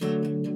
slash ACAST.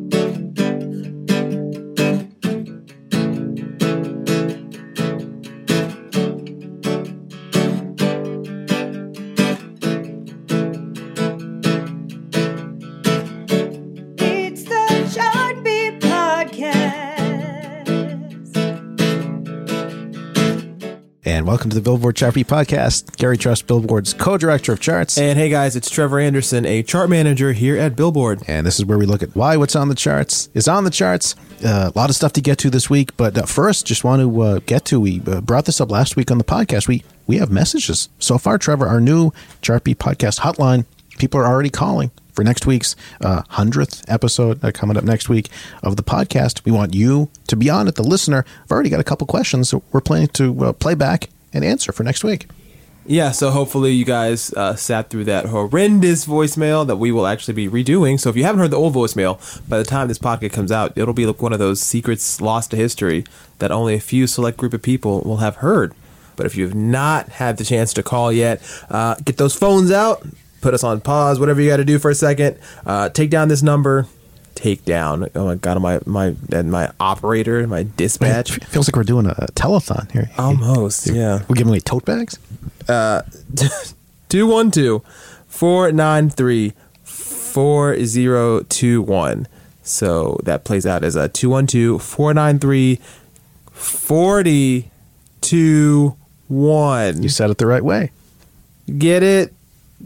And welcome to the Billboard Chart Beat Podcast. Gary Trust, Billboard's co-director of charts. And hey guys, it's Trevor Anderson, a chart manager here at Billboard. And this is where we look at why what's on the charts is on the charts. Uh, a lot of stuff to get to this week, but uh, first, just want to uh, get to. We uh, brought this up last week on the podcast. We we have messages so far, Trevor. Our new Chart Beat Podcast hotline. People are already calling for next week's uh, hundredth episode uh, coming up next week of the podcast. We want you to be on it, the listener. I've already got a couple questions that we're planning to uh, play back and answer for next week. Yeah, so hopefully you guys uh, sat through that horrendous voicemail that we will actually be redoing. So if you haven't heard the old voicemail, by the time this podcast comes out, it'll be like one of those secrets lost to history that only a few select group of people will have heard. But if you have not had the chance to call yet, uh, get those phones out, put us on pause, whatever you got to do for a second. Uh, take down this number. Take down. Oh my god, my my and my operator, my dispatch. It feels like we're doing a, telethon here. Almost, yeah. We're giving away tote bags. Uh, 212 493 4021. So that plays out as a 212 493 4021. You said it the right way. Get it?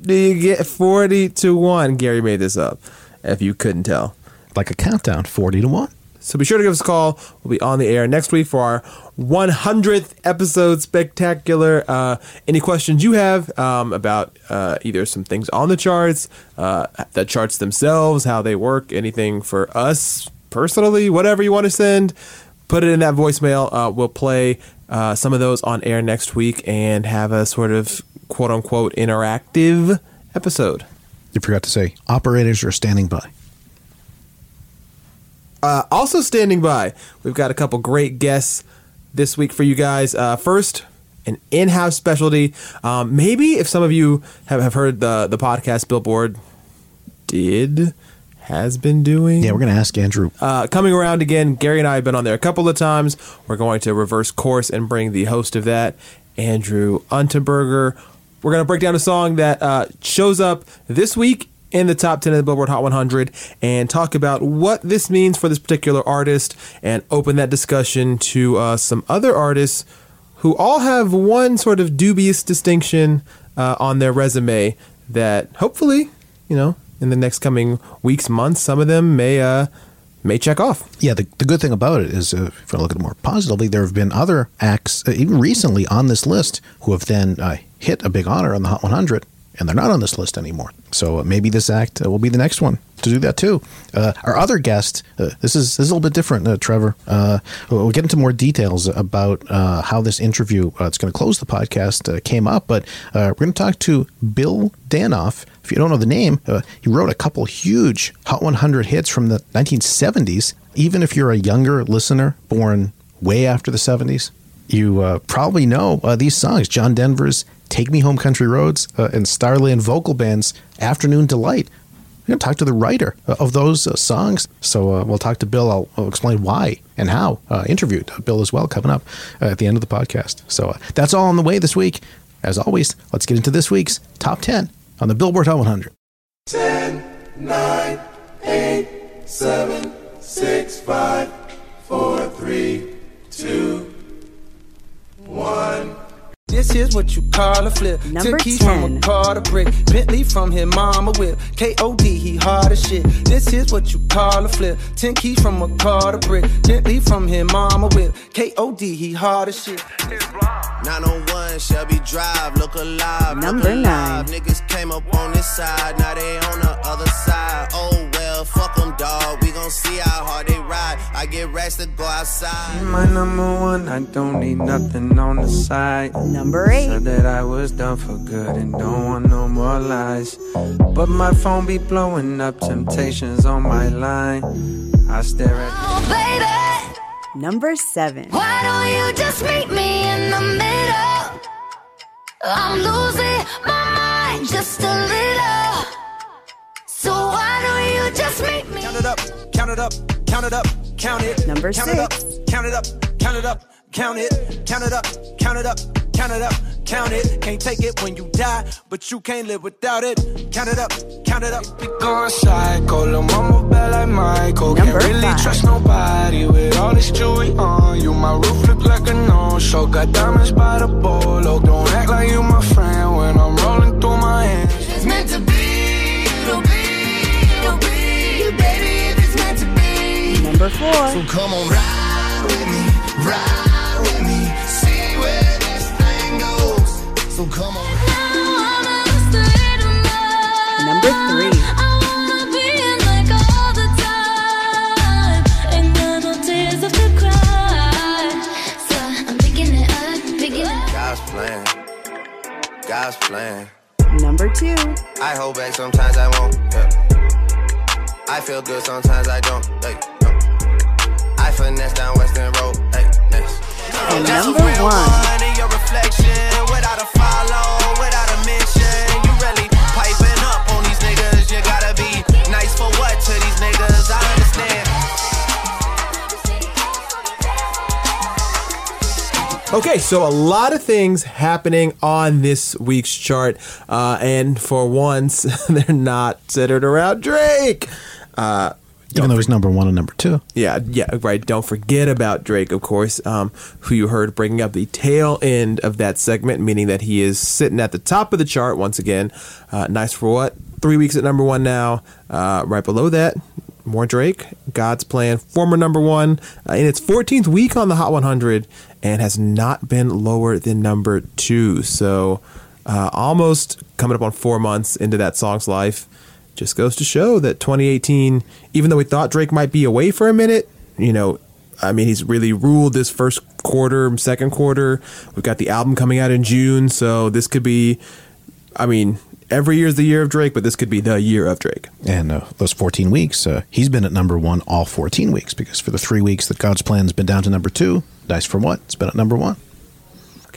Do you get 40 to 1? Gary made this up, if you couldn't tell. Like a countdown, 40 to 1. So be sure to give us a call. We'll be on the air next week for our 100th episode spectacular. Uh, any questions you have um, about uh, either some things on the charts, uh, the charts themselves, how they work, anything for us personally, whatever you want to send, put it in that voicemail. Uh, we'll play uh, some of those on air next week and have a sort of quote unquote interactive episode. You forgot to say operators are standing by. Uh, also standing by, we've got a couple great guests this week for you guys. Uh, first, an in-house specialty. Um, maybe if some of you have, have heard the the podcast Billboard did has been doing. Yeah, we're going to ask Andrew. Uh, coming around again, Gary and I have been on there a couple of times. We're going to reverse course and bring the host of that, Andrew Unterberger. We're going to break down a song that uh, shows up this week in the top 10 of the Billboard Hot 100 and talk about what this means for this particular artist and open that discussion to uh, some other artists who all have one sort of dubious distinction uh, on their resume that hopefully, you know, in the next coming weeks, months, some of them may uh, may check off. Yeah, the, the good thing about it is, uh, if I look at it more positively, there have been other acts, uh, even recently on this list, who have then uh, hit a big honor on the Hot 100, and they're not on this list anymore. So maybe this act uh, will be the next one to do that too. Uh, our other guest, uh, this is this is a little bit different, uh, Trevor. Uh, we'll get into more details about uh, how this interview it's going to close the podcast came up, but we're going to talk to Bill Danoff. If you don't know the name, he wrote a couple huge Hot 100 hits from the 1970s. Even if you're a younger listener, born way after the 70s, you uh, probably know uh, these songs John Denver's Take Me Home Country Roads uh, and Starland Vocal Band's Afternoon Delight. We're going to talk to the writer uh, of those uh, songs. So uh, we'll talk to Bill. I'll, I'll explain why and how. Uh, interviewed Bill as well coming up uh, at the end of the podcast. So uh, that's all on the way this week. As always, let's get into this week's top 10 on the Billboard Hot 100. Ten, nine, eight, seven, six, five, four, three, two, one. This is what you call a flip. Number Took keys from 10. a car to brick. Bentley from his mama whip. K.O.D. he hard as shit. This is what you call a flip. Ten keys from a car to brick. Bentley from his mama whip. K.O.D. he hard as shit. 901 Shelby Drive, look alive. Number look alive. nine. Niggas came up on this side, now they on the other side. Oh well, fuck them, dog. We gon' see how hard they ride. I get racks to go outside. My number one, I don't need nothing on the side. Number eight. Said that I was done for good and don't want no more lies. But my phone be blowing up temptations on my line. I stare at Oh, baby, Number seven. why don't you just meet me in the middle? I'm losing my mind just a little. So why don't you just meet me? Count it up, count it up, count it up, count it. Number count it up, six. count it up, count it up, count it. Count it up, count it up, count it up, count it. Can't take it when you die, but you can't live without it. Count it up, count it up. be going psycho. Lil' mama bad like Michael. Number Can't really five. trust nobody with all this jewelry on you. My roof look like a no-show. Got diamonds by the bolo. Don't act like you my friend when I'm rolling through my hands. Be. Number four. Come on, ride with me, ride with me. See where this thing goes. So come on. Number three. God's plan, God's plan. Number two. I hold back sometimes I won't. Yeah. I feel good sometimes I don't. Hey, no. I finesse down Weston Road. Hey, next. And That's a number real one. in your reflection, without a follow, without a mention. You really piping up on these niggas. You gotta be nice for what to these niggas? I understand. Okay, so a lot of things happening on this week's chart, uh, and for once, they're not centered around Drake. Uh, Even though he's number one and number two. yeah, yeah, right. Don't forget about Drake, of course, um, who you heard bringing up the tail end of that segment, meaning that he is sitting at the top of the chart once again. Uh, nice for what? Three weeks at number one now. Uh, right below that, more Drake. God's Plan, former number one, uh, in its 14th week on the Hot 100, and has not been lower than number two. So, uh, almost coming up on four months into that song's life just goes to show that 2018, even though we thought Drake might be away for a minute, you know, I mean, he's really ruled this first quarter, second quarter. We've got the album coming out in June, so this could be, I mean, every year is the year of Drake, but this could be the year of Drake. And uh, those 14 weeks, uh, he's been at number one all 14 weeks because for the three weeks that God's Plan's been down to number two, Nice for What? It's been at number one.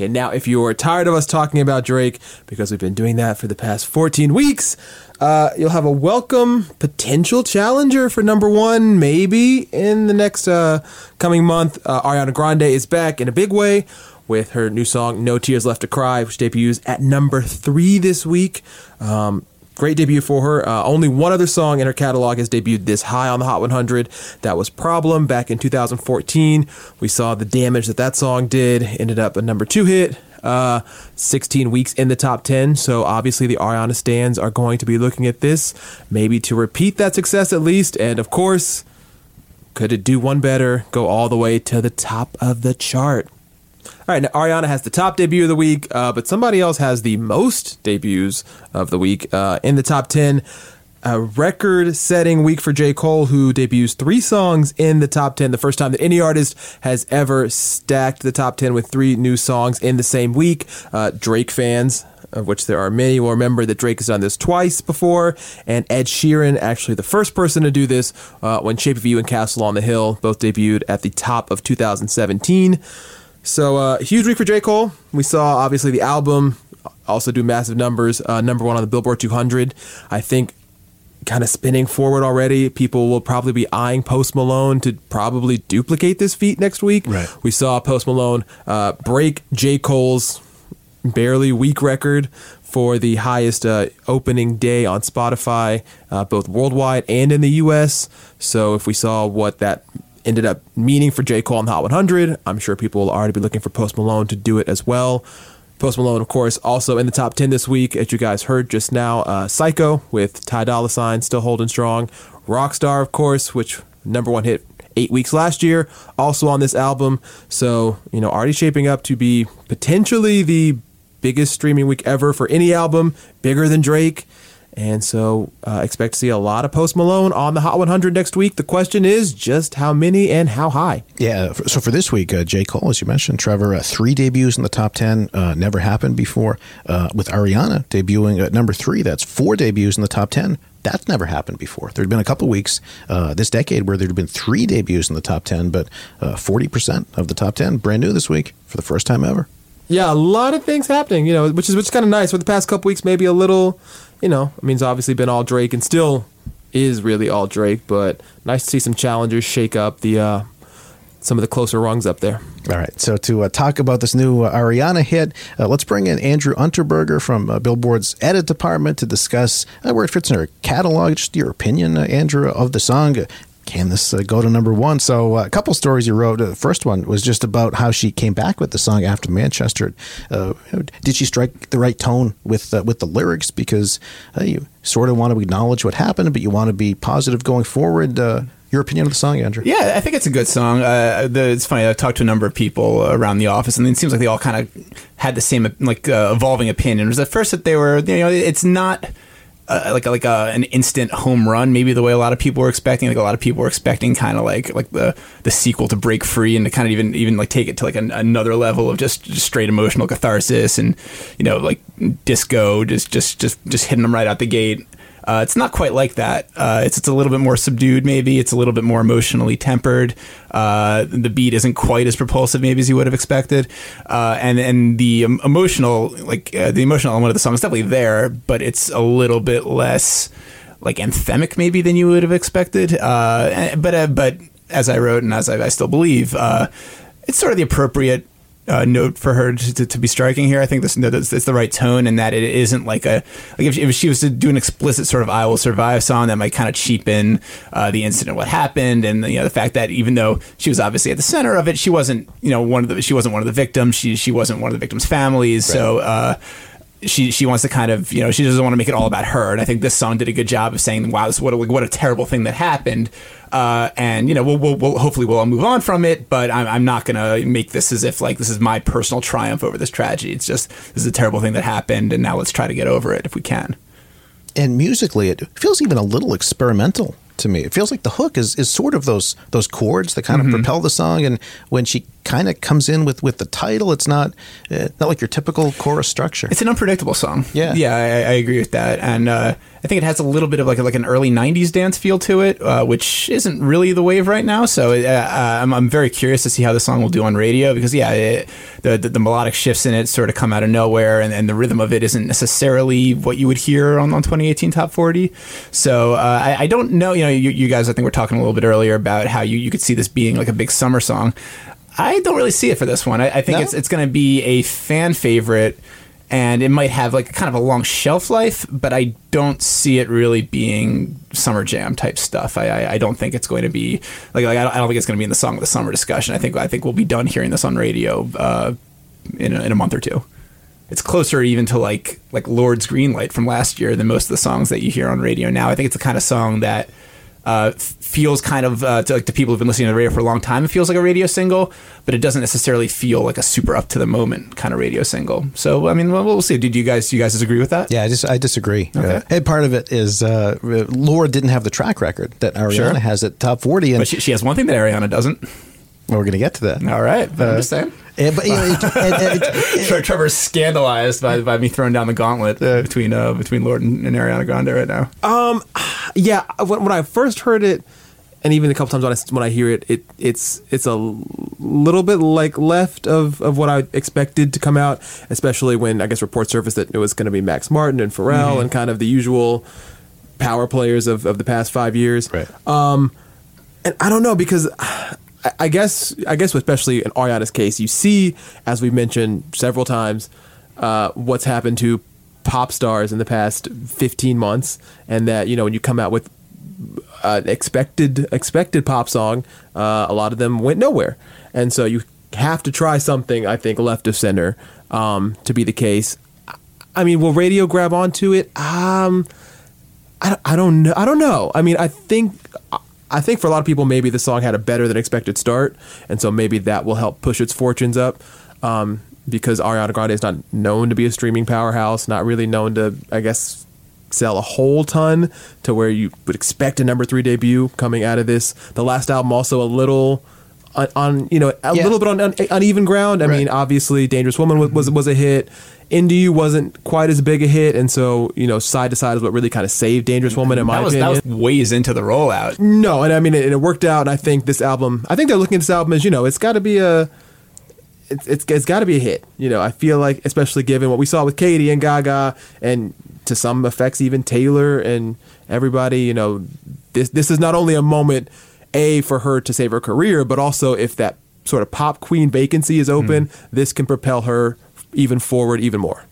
Now if you are tired of us talking about Drake, because we've been doing that for the past 14 weeks, uh, you'll have a welcome potential challenger for number one, maybe in the next uh, coming month. Uh, Ariana Grande is back in a big way with her new song "No Tears Left to Cry," which debuts at number three this week. Um, Great debut for her. Uh, only one other song in her catalog has debuted this high on the Hot 100. That was Problem back in 2014. We saw the damage that that song did. Ended up a number two hit. Uh, 16 weeks in the top 10. So obviously the Ariana stands are going to be looking at this, maybe to repeat that success at least. And of course, could it do one better? Go all the way to the top of the chart. All right, now Ariana has the top debut of the week, uh, but somebody else has the most debuts of the week uh, in the top 10. A record setting week for J. Cole, who debuts three songs in the top 10. The first time that any artist has ever stacked the top 10 with three new songs in the same week. Uh, Drake fans, of which there are many, will remember that Drake has done this twice before. And Ed Sheeran, actually the first person to do this uh, when Shape of You and Castle on the Hill both debuted at the top of 2017. So uh, huge week for J. Cole. We saw obviously the album also do massive numbers. Uh, number one on the Billboard 200. I think kind of spinning forward already. People will probably be eyeing Post Malone to probably duplicate this feat next week. Right. We saw Post Malone uh, break J. Cole's barely weak record for the highest uh, opening day on Spotify, uh, both worldwide and in the US. So if we saw what that ended up meaning for J. Cole on the Hot 100, I'm sure people will already be looking for Post Malone to do it as well. Post Malone, of course, also in the top 10 this week, as you guys heard just now. Uh, Psycho with Ty Dolla Sign still holding strong. Rockstar, of course, which number one hit eight weeks last year, also on this album. So, you know, already shaping up to be potentially the biggest streaming week ever for any album, bigger than Drake. And so, uh, expect to see a lot of Post Malone on the Hot 100 next week. The question is just how many and how high. Yeah. So for this week, uh, J. Cole, as you mentioned, Trevor, uh, three debuts in the top 10. Uh, never happened before. Uh, with Ariana debuting at number three, that's four debuts in the top 10. That's never happened before. There'd been a couple weeks uh, this decade where there'd been three debuts in the top 10, but uh, 40% of the top 10 brand new this week for the first time ever. Yeah, a lot of things happening, you know, which is which is kind of nice. For the past couple weeks, maybe a little, you know, I mean, it's obviously been all Drake and still is really all Drake, but nice to see some challengers shake up the uh, some of the closer rungs up there. All right. So to uh, talk about this new uh, Ariana hit, uh, let's bring in Andrew Unterberger from uh, Billboard's edit department to discuss uh, where it fits in her catalog. Just your opinion, uh, Andrew, of the song. Can this uh, go to number one? So uh, a couple stories you wrote. The first one was just about how she came back with the song after Manchester. Uh, did she strike the right tone with uh, with the lyrics? Because uh, you sort of want to acknowledge what happened, but you want to be positive going forward. Uh, your opinion of the song, Andrew? Yeah, I think it's a good song. Uh, the, it's funny. I talked to a number of people around the office, and it seems like they all kind of had the same like uh, evolving opinion. It was at first that they were, you know, it's not. Uh, like like a, an instant home run, maybe the way a lot of people were expecting. Like a lot of people were expecting, kind of like like the the sequel to Break Free, and to kind of even even like take it to like an, another level of just, just straight emotional catharsis, and you know like disco, just just just just hitting them right out the gate. Uh, it's not quite like that. Uh, it's it's a little bit more subdued, maybe. It's a little bit more emotionally tempered. Uh, the beat isn't quite as propulsive, maybe as you would have expected. Uh, and and the emotional, like uh, the emotional element of the song is definitely there, but it's a little bit less like anthemic, maybe than you would have expected. Uh, but uh, but as I wrote and as I, I still believe, it's sort of the appropriate uh, note for her to, to, to be striking here. I think this is it's the right tone, and that it isn't like a like if she, if she was to do an explicit sort of "I will survive" song, that might kind of cheapen uh, the incident, what happened, and you know the fact that even though she was obviously at the center of it, she wasn't you know one of the she wasn't one of the victims. She she wasn't one of the victims' families. So. Uh, she she wants to kind of you know she doesn't want to make it all about her. And I think this song did a good job of saying wow this what a, what a terrible thing that happened. Uh, and you know we'll, we'll, we'll hopefully we'll all move on from it but I'm, I'm not gonna make this as if like this is my personal triumph over this tragedy. It's just this is a terrible thing that happened and now let's try to get over it if we can. And musically it feels even a little experimental to me. It feels like the hook is, is sort of those those chords that kind of Mhm. propel the song. And when she kind of comes in with with the title it's not uh, not like your typical chorus structure It's an unpredictable song. Yeah. yeah, I, I agree with that, and uh, I think it has a little bit of like a, like an early '90s dance feel to it, uh, which isn't really the wave right now. So uh, uh, I'm, I'm very curious to see how the song will do on radio because yeah, it, the, the the melodic shifts in it sort of come out of nowhere, and, and the rhythm of it isn't necessarily what you would hear on, on 2018 Top 40. So uh, I, I don't know. You know, you, you guys I think we're talking a little bit earlier about how you, you could see this being like a big summer song. I don't really see it for this one. I, I think No? it's it's going to be a fan favorite, and it might have like kind of a long shelf life, but I don't see it really being summer jam type stuff. I I, I don't think it's going to be like, like I, don't, I don't think it's going to be in the song of the summer discussion. I think I think we'll be done hearing this on radio uh, in a, in a month or two. It's closer even to like like Lorde's Green Light from last year than most of the songs that you hear on radio now. I think it's the kind of song that uh, feels kind of uh, to, like, to people who've been listening to the radio for a long time. It feels like a radio single, but it doesn't necessarily feel like a super up to the moment kind of radio single. So I mean, we'll, we'll see. Did you guys do you guys disagree with that? yeah, I just I disagree. Okay. Uh, and part of it is uh, Lorde didn't have the track record that Ariana Sure. has at top forty, and But she, she has one thing that Ariana doesn't. we're going to get to that. All right, but I'm just saying. And- but you know, it, it, it, Tre- Trevor's scandalized by, by me throwing down the gauntlet uh, between uh, between Lorde and, and Ariana Grande right now. Um, yeah, when, when I first heard it, and even a couple times when I when I hear it, it it's it's a little bit like left of, of what I expected to come out, especially when I guess reports surfaced that it was going to be Max Martin and Pharrell Mhm. and kind of the usual power players of, of the past five years. Right. Um, and I don't know because I, guess I guess especially in Ariana's case, you see as we've mentioned several times, uh, what's happened to pop stars in the past 15 months, and that you know when you come out with uh, expected expected pop song, uh, a lot of them went nowhere, and so you have to try something. I think left of center um, to be the case. I mean, will radio grab onto it? Um, I, I don't know. I don't know. I mean, I think I think for a lot of people, maybe the song had a better than expected start, and so maybe that will help push its fortunes up. Um, because Ariana Grande is not known to be a streaming powerhouse, not really known to, I guess, sell a whole ton to where you would expect a number three debut coming out of this. The last album also a little on, on you know a Yeah. little bit on, on uneven ground. I Right. mean, obviously, Dangerous Woman was, was was a hit. Into You wasn't quite as big a hit, and so you know, Side to Side is what really kind of saved Dangerous Woman in my That was, opinion. that was ways into the rollout. No, and I mean, it, it worked out. And I think this album, I think they're looking at this album as you know, it's got to be a, it's it's, it's got to be a hit. You know, I feel like, especially given what we saw with Katy and Gaga, and to some effects even Taylor and everybody. You know, this this is not only a moment, a for her to save her career, but also if that sort of pop queen vacancy is open, mm. this can propel her even forward even more.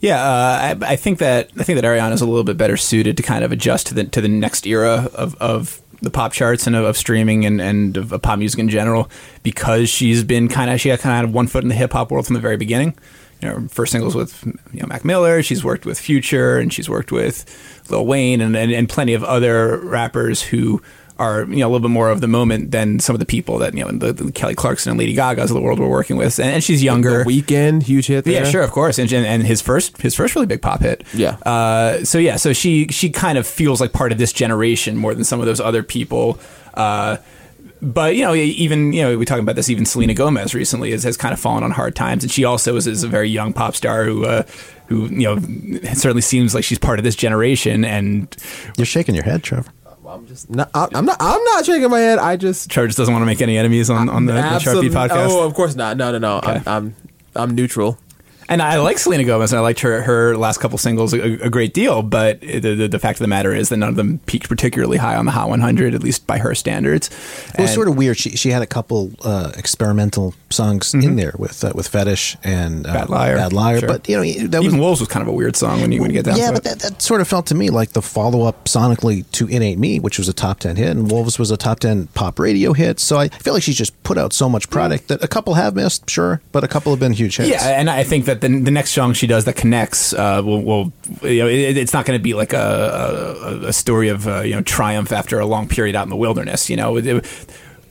Yeah, uh, I, I think that I think that Ariana is a little bit better suited to kind of adjust to the to the next era of, of the pop charts and of, of streaming and, and of, of pop music in general because she's been kind of she had kind of one foot in the hip hop world from the very beginning. You know, first singles with you know Mac Miller. She's worked with Future and she's worked with Lil Wayne and, and, and plenty of other rappers who are you know a little bit more of the moment than some of the people that you know the, the Kelly Clarkson and Lady Gaga's of the world we're working with. And, and she's younger. The Weeknd, huge hit. Yeah, sure, of course, and, and his first his first really big pop hit. Yeah. Uh, so yeah, so she she kind of feels like part of this generation more than some of those other people. Uh, but you know, even you know, we talking about this. Even Selena Gomez recently has, has kind of fallen on hard times, and she also is, is a very young pop star who, uh, who you know, certainly seems like she's part of this generation. And You're shaking your head, Trevor. I'm just not. I'm not. I'm not shaking my head. I just Trevor just doesn't want to make any enemies on, on the, the Chart Beat podcast. Oh, of course not. No, no, no. I'm, I'm I'm neutral. And I like Selena Gomez, and I liked her her last couple singles a, a great deal. But the, the the fact of the matter is that none of them peaked particularly high on the Hot 100, at least by her standards. It was sort of weird. She she had a couple uh, experimental songs in there with uh, with Fetish and uh, Mm-hmm. Bad Liar, Bad Liar. sure. But you know that was even Wolves was kind of a weird song when you when you get down yeah, to but that, that sort of felt to me like the follow up sonically to "It Ain't Me," which was a top ten hit, and Wolves was a top ten pop radio hit. So I feel like she's just put out so much product that a couple have missed, sure, but a couple have been huge hits. Yeah, and I think that the, the next song she does that connects uh, will, will you know it, it's not going to be like a, a, a story of uh, you know triumph after a long period out in the wilderness. You know, It- it-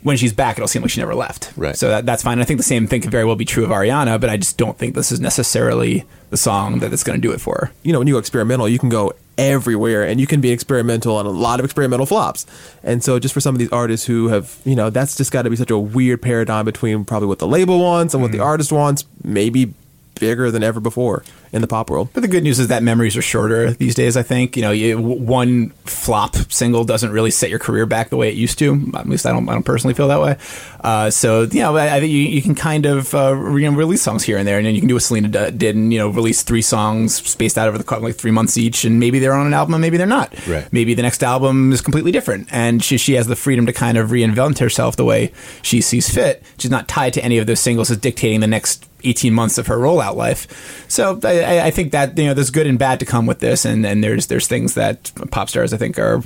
when she's back, it'll seem like she never left. Right. So that, that's fine. I think the same thing could very well be true of Ariana, but I just don't think this is necessarily the song that is going to do it for her. You know, when you go experimental, you can go everywhere, and you can be experimental on a lot of experimental flops. And so, just for some of these artists who have, you know, that's just got to be such a weird paradigm between probably what the label wants and what the artist wants. Maybe bigger than ever before in the pop world. But the good news is that memories are shorter these days. I think you know you, one flop single doesn't really set your career back the way it used to. At least I don't. I don't personally feel that way. Uh, so you know, I, I think you, you can kind of uh, re- release songs here and there, and then you can do what Selena d- did, and you know, release three songs spaced out over the like three months each, and maybe they're on an album, and maybe they're not. Right. Maybe the next album is completely different, and she she has the freedom to kind of reinvent herself the way she sees fit. She's not tied to any of those singles as dictating the next 18 months of her rollout life. So I, I- I think that you know there's good and bad to come with this, and, and there's there's things that pop stars I think are,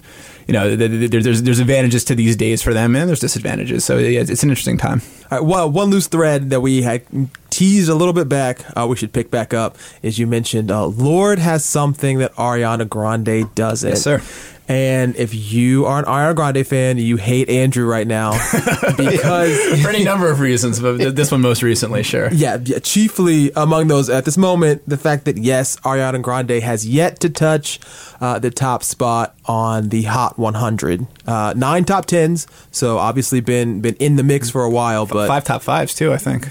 you know, th- th- th- there's there's advantages to these days for them, and there's disadvantages. So yeah, it's an interesting time. All right, well, one loose thread that we had teased a little bit back, uh, we should pick back up, is you mentioned uh, Lorde has something that Ariana Grande doesn't. Yes, sir. And if you are an Ariana Grande fan, you hate Andrew right now because for any number of reasons, but this one most recently, sure. Yeah, yeah, chiefly among those at this moment, the fact that yes, Ariana Grande has yet to touch uh, the top spot on the Hot 100. Uh, nine top tens, so obviously been been in the mix for a while. But Five top fives too, I think,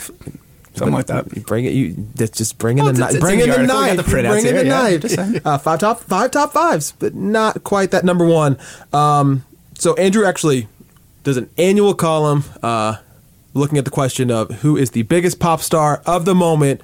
something like that. you bring it, you that's just bring in Well, the knife. it's Bring in in the the article. We got knife. the printouts Bring in here, the yeah. knife. Uh, five top five top fives, but not quite that number one. Um, so Andrew actually does an annual column uh, looking at the question of who is the biggest pop star of the moment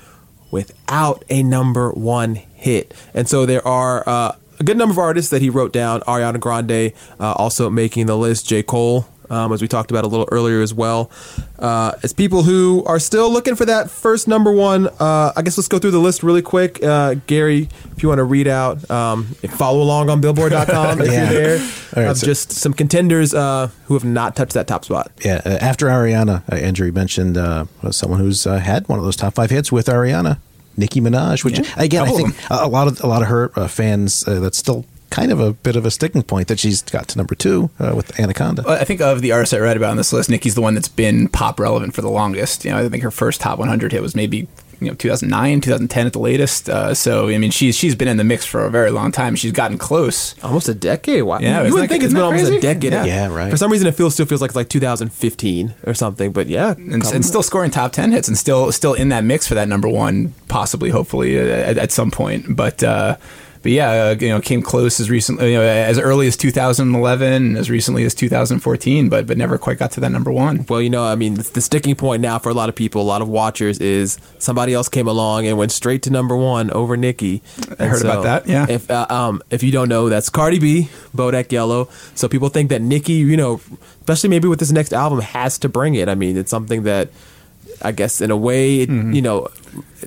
without a number one hit. And so there are uh, a good number of artists that he wrote down. Ariana Grande uh, also making the list. J. Cole. Um, as we talked about a little earlier as well. Uh, as people who are still looking for that first number one, uh, I guess let's go through the list really quick. Uh, Gary, if you want to read out, um, follow along on Billboard.com if Yeah. you're there, right, of so- just some contenders uh, who have not touched that top spot. Yeah, uh, after Ariana, uh, Andrew mentioned uh, someone who's uh, had one of those top five hits with Ariana, Nicki Minaj. Which Yeah, again, I think a, a lot of a lot of her uh, fans uh, that's still kind of a bit of a sticking point that she's got to number two uh, with Anaconda. Well, I think of the artists I read about on this list, Nicki's the one that's been pop relevant for the longest. You know, I think her first top 100 hit was maybe you know 2009, 2010 at the latest. Uh, so I mean, she's she's been in the mix for a very long time. She's gotten close. Almost a decade. Wow. Yeah, you isn't would think it's isn't been that almost a decade. Yeah. Yeah, right. For some reason, it feels still feels like it's like 2015 or something. But yeah, and, and still scoring top 10 hits and still still in that mix for that number one possibly hopefully uh, at, at some point but uh but yeah, uh, you know, came close as recently, you know, as early as 2011, and as recently as 2014, but but never quite got to that number one. Well, you know, I mean, the, sticking point now for a lot of people, a lot of watchers, is somebody else came along and went straight to number one over Nicki. I heard about that, yeah. If uh, um if you don't know, that's Cardi B, Bodak Yellow. So people think that Nicki, you know, especially maybe with this next album, has to bring it. I mean, it's something that I guess in a way, Mm-hmm. you know,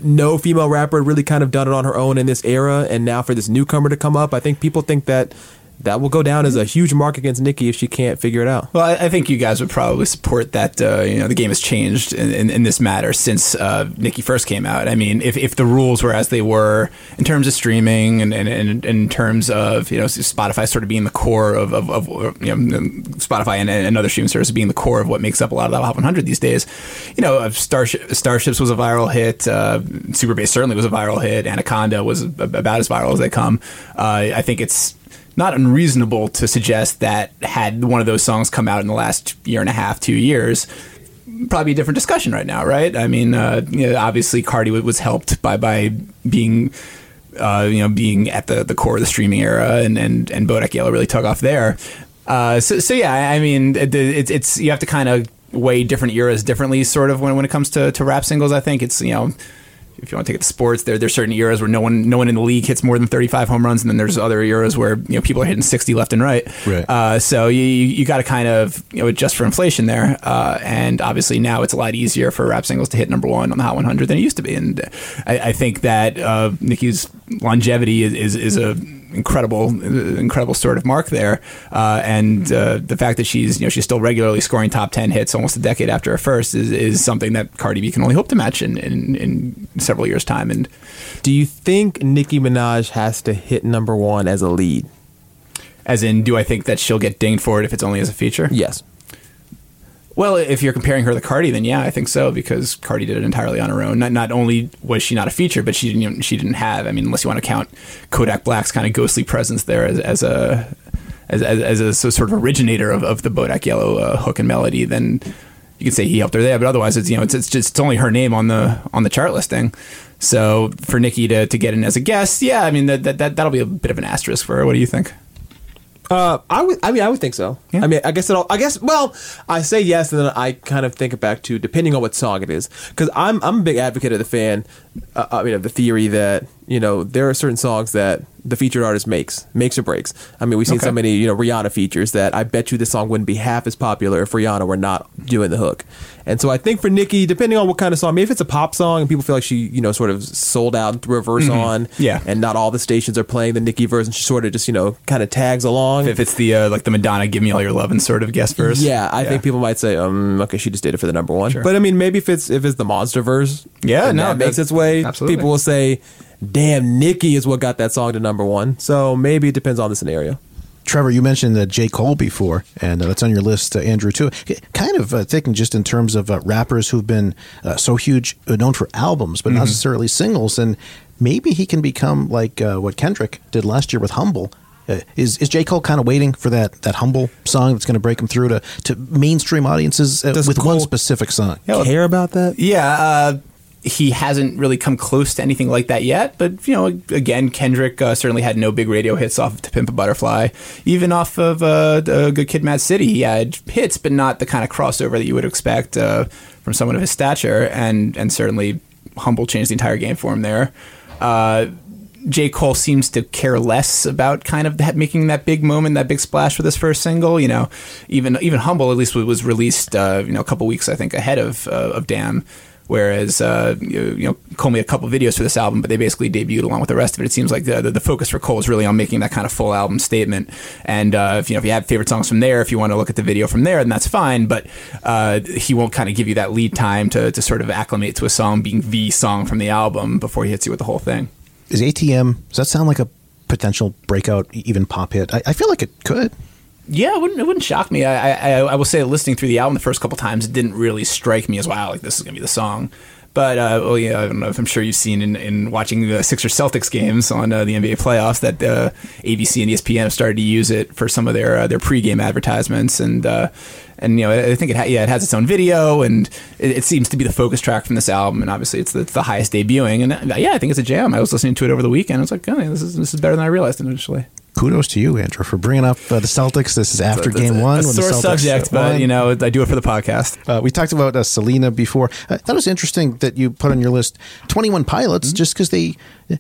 no female rapper really kind of done it on her own in this era, and now for this newcomer to come up, I think people think that that will go down as a huge mark against Nicki if she can't figure it out. Well, I, I think you guys would probably support that. Uh, you know, the game has changed in, in, in this matter since uh, Nicki first came out. I mean, if, if the rules were as they were in terms of streaming and, and, and in terms of you know Spotify sort of being the core of, of, of you know Spotify and, and other streaming services being the core of what makes up a lot of the Hot 100 these days, you know, uh, Starship, Starships was a viral hit. Uh, Super Bass certainly was a viral hit. Anaconda was about as viral as they come. Uh, I think it's not unreasonable to suggest that had one of those songs come out in the last year and a half, two years, probably a different discussion right now, right? I mean, uh, you know, obviously Cardi was helped by by being. Uh, you know, being at the, the core of the streaming era, and and and Bodak Yellow really took off there. Uh, so so yeah, I mean, it, it's it's you have to kind of weigh different eras differently, sort of when when it comes to to rap singles. I think it's you know if you want to take it to sports, there there's certain eras where no one no one in the league hits more than 35 home runs, and then there's other eras where you know people are hitting 60 left and right. Right. Uh, so you you got to kind of you know adjust for inflation there, uh, and obviously now it's a lot easier for rap singles to hit number one on the Hot 100 than it used to be, and I, I think that uh, Nicki's longevity is is, is a incredible incredible sort of mark there uh, and uh, the fact that she's you know she's still regularly scoring top 10 hits almost a decade after her first is, is something that Cardi B can only hope to match in, in, in several years time and Do you think Nicki Minaj has to hit number one as a lead? as in do I think that she'll get dinged for it if it's only as a feature Yes. Well if you're comparing her to Cardi then yeah I think so because Cardi did it entirely on her own not, not only was she not a feature but she didn't she didn't have I mean unless you want to count Kodak Black's kind of ghostly presence there as, as a as, as, as a so- sort of originator of, of the Bodak Yellow uh, hook and melody, then you could say he helped her there. But otherwise, it's you know it's, it's just it's only her name on the on the chart listing. So for Nicki to, to get in as a guest, yeah, I mean that that that'll be a bit of an asterisk for her. What do you think? Uh, I would. I mean, I would think so. I mean, I guess it'll. I guess. Well, I say yes, and then I kind of think it back to depending on what song it is, because I'm I'm a big advocate of the fan. Uh, I mean, of the theory that you know there are certain songs that the featured artist makes makes or breaks. I mean, we've seen so many you know Rihanna features that I bet you this song wouldn't be half as popular if Rihanna were not doing the hook. And so I think for Nicki, depending on what kind of song, I maybe if it's a pop song and people feel like she you know sort of sold out and threw a verse on, Yeah. and not all the stations are playing the Nicki verse, and she sort of just you know kind of tags along. If it's the uh, like the Madonna "Give Me All Your Love" and sort of guest verse, Yeah, I think people might say, um, okay, she just did it for the number one. Sure. But I mean, maybe if it's if it's the monster verse, Yeah, no, that makes its way. absolutely. People will say, "Damn, Nicki is what got that song to number one." So maybe it depends on the scenario. Trevor, you mentioned uh, J. Cole before, and uh, that's on your list, uh, Andrew, too. Kind of uh, thinking just in terms of uh, rappers who've been uh, so huge, uh, known for albums, but not necessarily singles, and maybe he can become like uh, what Kendrick did last year with Humble. Uh, is is J. Cole kind of waiting for that, that humble song that's going to break him through to, to mainstream audiences uh, Does with one specific song? Care about that? Yeah, uh, he hasn't really come close to anything like that yet. But you know, again, Kendrick uh, certainly had no big radio hits off of "To Pimp a Butterfly." Even off of uh, the "Good Kid, Mad City," he had hits, but not the kind of crossover that you would expect uh, from someone of his stature. And and certainly, "Humble" changed the entire game for him there. Uh, J. Cole seems to care less about kind of that, making that big moment, that big splash for this first single. You know, even even Humble at least was released, uh, you know, a couple weeks I think ahead of uh, of Damn. Whereas, uh, you, know, Cole made a couple videos for this album, but they basically debuted along with the rest of it. It seems like the, the, the focus for Cole is really on making that kind of full album statement. And uh, if you know if you have favorite songs from there, if you want to look at the video from there, then that's fine. But uh, he won't kind of give you that lead time to, to sort of acclimate to a song being the song from the album before he hits you with the whole thing. Is ATM? Does that sound like a potential breakout, even pop hit? I, I feel like it could. Yeah, it wouldn't it wouldn't shock me. I, I I will say, listening through the album the first couple times, it didn't really strike me as wow, like this is gonna be the song. But uh, well, yeah, I don't know if I'm sure you've seen in, in watching the Sixers Celtics games on uh, the NBA playoffs that uh, ABC and ESPN have started to use it for some of their uh, their pregame advertisements, and uh, and you know I think it ha- yeah it has its own video, and it, it seems to be the focus track from this album, and obviously it's the, it's the highest debuting, and uh, yeah, I think it's a jam. I was listening to it over the weekend. I was like, oh, this is this is better than I realized initially. Kudos to you, Andrew, for bringing up uh, the Celtics. This is after That's game a- one. a the sore Celtics, subject, uh, but you know I do it for the podcast. Uh, we talked about uh, Selena before. Uh, that was interesting that you put on your list 21 Pilots Mm-hmm. just because they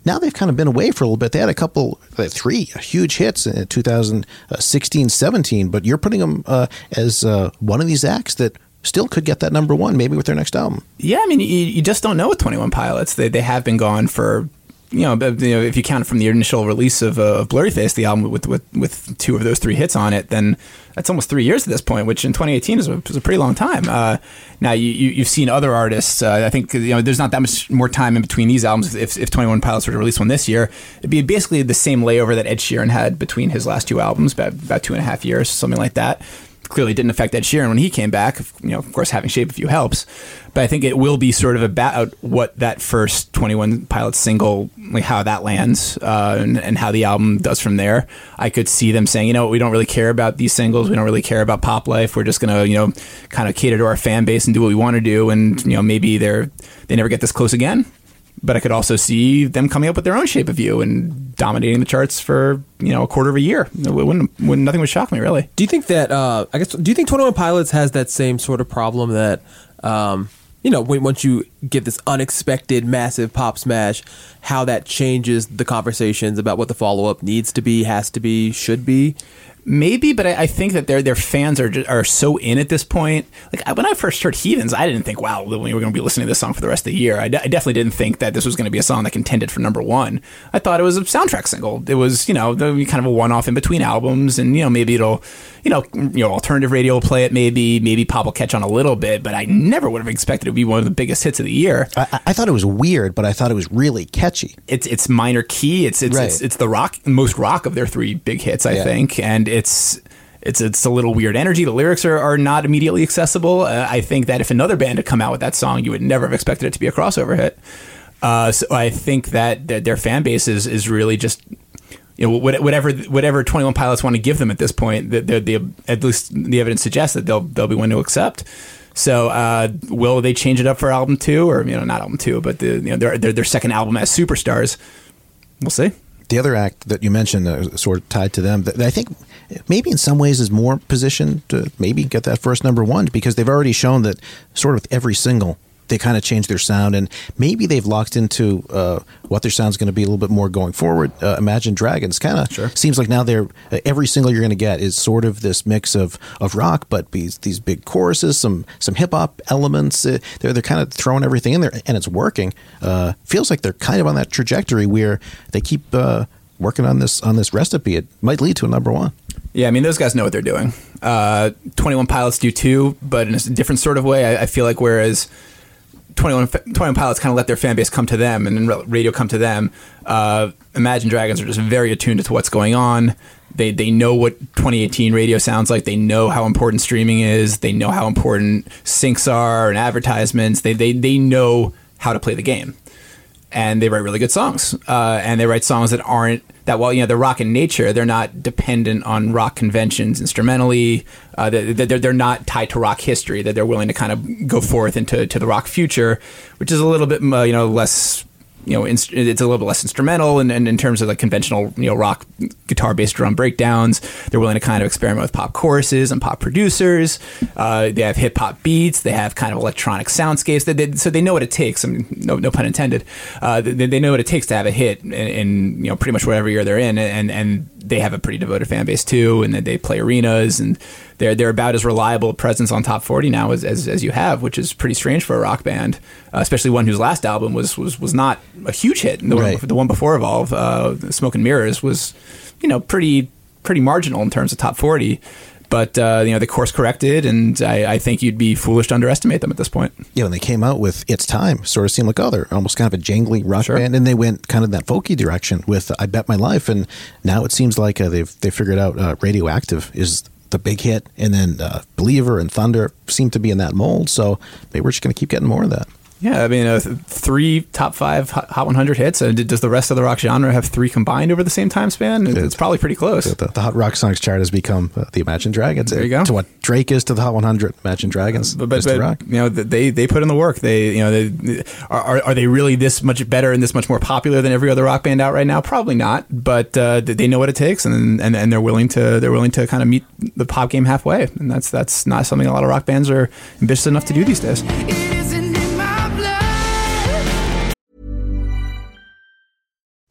now they've kind of been away for a little bit. They had a couple, uh, three huge hits in 2016 17, but you're putting them uh, as uh, one of these acts that still could get that number one, maybe with their next album. Yeah, I mean, you, you just don't know with Twenty One Pilots. They they have been gone for. You know, you know, if you count from the initial release of, uh, of Blurryface, the album with, with with two of those three hits on it, then that's almost three years at this point, which in 2018 is a, is a pretty long time. Uh, now you, you you've seen other artists. Uh, I think you know there's not that much more time in between these albums. If if 21 Pilots were to release one this year, it'd be basically the same layover that Ed Sheeran had between his last two albums, about about two and a half years, something like that clearly didn't affect Ed Sheeran when he came back. You know, of course, having Shape of You helps, but I think it will be sort of about what that first Twenty One Pilots single, like how that lands, uh, and, and how the album does from there. I could see them saying, you know, we don't really care about these singles. We don't really care about pop life. We're just gonna, you know, kind of cater to our fan base and do what we want to do. And you know, maybe they're they never get this close again. But I could also see them coming up with their own shape of you and dominating the charts for you know a quarter of a year. It wouldn't, wouldn't nothing would shock me really. Do you think that? Uh, I guess. Do you think Twenty One Pilots has that same sort of problem that, um, you know, when once you get this unexpected massive pop smash, how that changes the conversations about what the follow up needs to be, has to be, should be? Maybe, but I, I think that their their fans are are so in at this point. Like I- when I first heard Heathens, I didn't think, wow, we were going to be listening to this song for the rest of the year. I, definitely didn't think that this was going to be a song that contended for number one. I thought it was a soundtrack single. It was, you know, the, kind of a one off in between albums, and you know maybe it'll, you know, you know, alternative radio will play it. Maybe maybe pop will catch on a little bit, but I never would have expected it to be one of the biggest hits of the year. I, I- I thought it was weird, but I thought it was really catchy. It's it's minor key. It's it's Right. it's, it's the rock most rock of their three big hits, I Yeah. think, and it's. It's, it's a little weird energy. The lyrics are, are not immediately accessible. Uh, I think that if another band had come out with that song, you would never have expected it to be a crossover hit. Uh, so I think that, that their fan base is, is really just you know whatever whatever Twenty One Pilots want to give them at this point. That they're, at least the evidence suggests that they'll they'll be willing to accept. So uh, will they change it up for album two or you know not album two, but the you know their their, their second album as superstars? We'll see. The other act that you mentioned, uh, sort of tied to them, that I think maybe in some ways is more positioned to maybe get that first number one because they've already shown that sort of with every single they kind of change their sound and maybe they've locked into uh, what their sound's going to be a little bit more going forward. Uh, Imagine Dragons kind of seems like now they're uh, every single you're going to get is sort of this mix of of rock, but these these big choruses, some some hip hop elements. Uh, they're they're kind of throwing everything in there and it's working. Uh, feels like they're kind of on that trajectory where they keep uh, working on this on this recipe. It might lead to a number one. Yeah, I mean those guys know what they're doing. Uh, Twenty One Pilots do too, but in a different sort of way. I, I feel like whereas 21, 21 Pilots kind of let their fan base come to them and then radio come to them. Uh, Imagine Dragons are just very attuned to what's going on. They they know what 2018 radio sounds like. They know how important streaming is. They know how important syncs are and advertisements. They they they know how to play the game and they write really good songs. Uh, and they write songs that aren't that while you know they're rock in nature, they're not dependent on rock conventions instrumentally. Uh, they're, they're not tied to rock history. That they're willing to kind of go forth into to the rock future, which is a little bit uh, you know less. You know, it's a little bit less instrumental, and, and in terms of like conventional, you know, rock guitar based drum breakdowns, they're willing to kind of experiment with pop choruses and pop producers. Uh, they have hip hop beats. They have kind of electronic soundscapes. They, they, so they know what it takes. I mean, no, no pun intended. Uh, they, they know what it takes to have a hit in, in you know pretty much whatever year they're in, and and they have a pretty devoted fan base too, and they play arenas and they're they're about as reliable a presence on top 40 now as, as, as you have, which is pretty strange for a rock band, uh, especially one whose last album was was, was not a huge hit. The, Right. one, the one before Evolve, uh, Smoke and Mirrors, was you know pretty pretty marginal in terms of top 40. But uh, you know they course corrected, and I, I think you'd be foolish to underestimate them at this point. Yeah, when they came out with "It's Time," sort of seemed like oh, they're almost kind of a jangly rock Sure. band, and they went kind of that folky direction with "I Bet My Life," and now it seems like uh, they've they figured out uh, "Radioactive" is the big hit, and then uh, "Believer" and "Thunder" seem to be in that mold. So maybe we're just going to keep getting more of that. Yeah, I mean, uh, three top five Hot Hot 100 hits. Uh, d- does the rest of the rock genre have three combined over the same time span? It's, it's probably pretty close. The, the Hot Rock Songs chart has become uh, the Imagine Dragons. There you go. To what Drake is to the Hot 100, Imagine Dragons but, but, but rock. you know they they put in the work. They you know they, are, are are they really this much better and this much more popular than every other rock band out right now? Probably not. But uh, they know what it takes, and, and and they're willing to they're willing to kind of meet the pop game halfway, and that's that's not something a lot of rock bands are ambitious enough to do these days.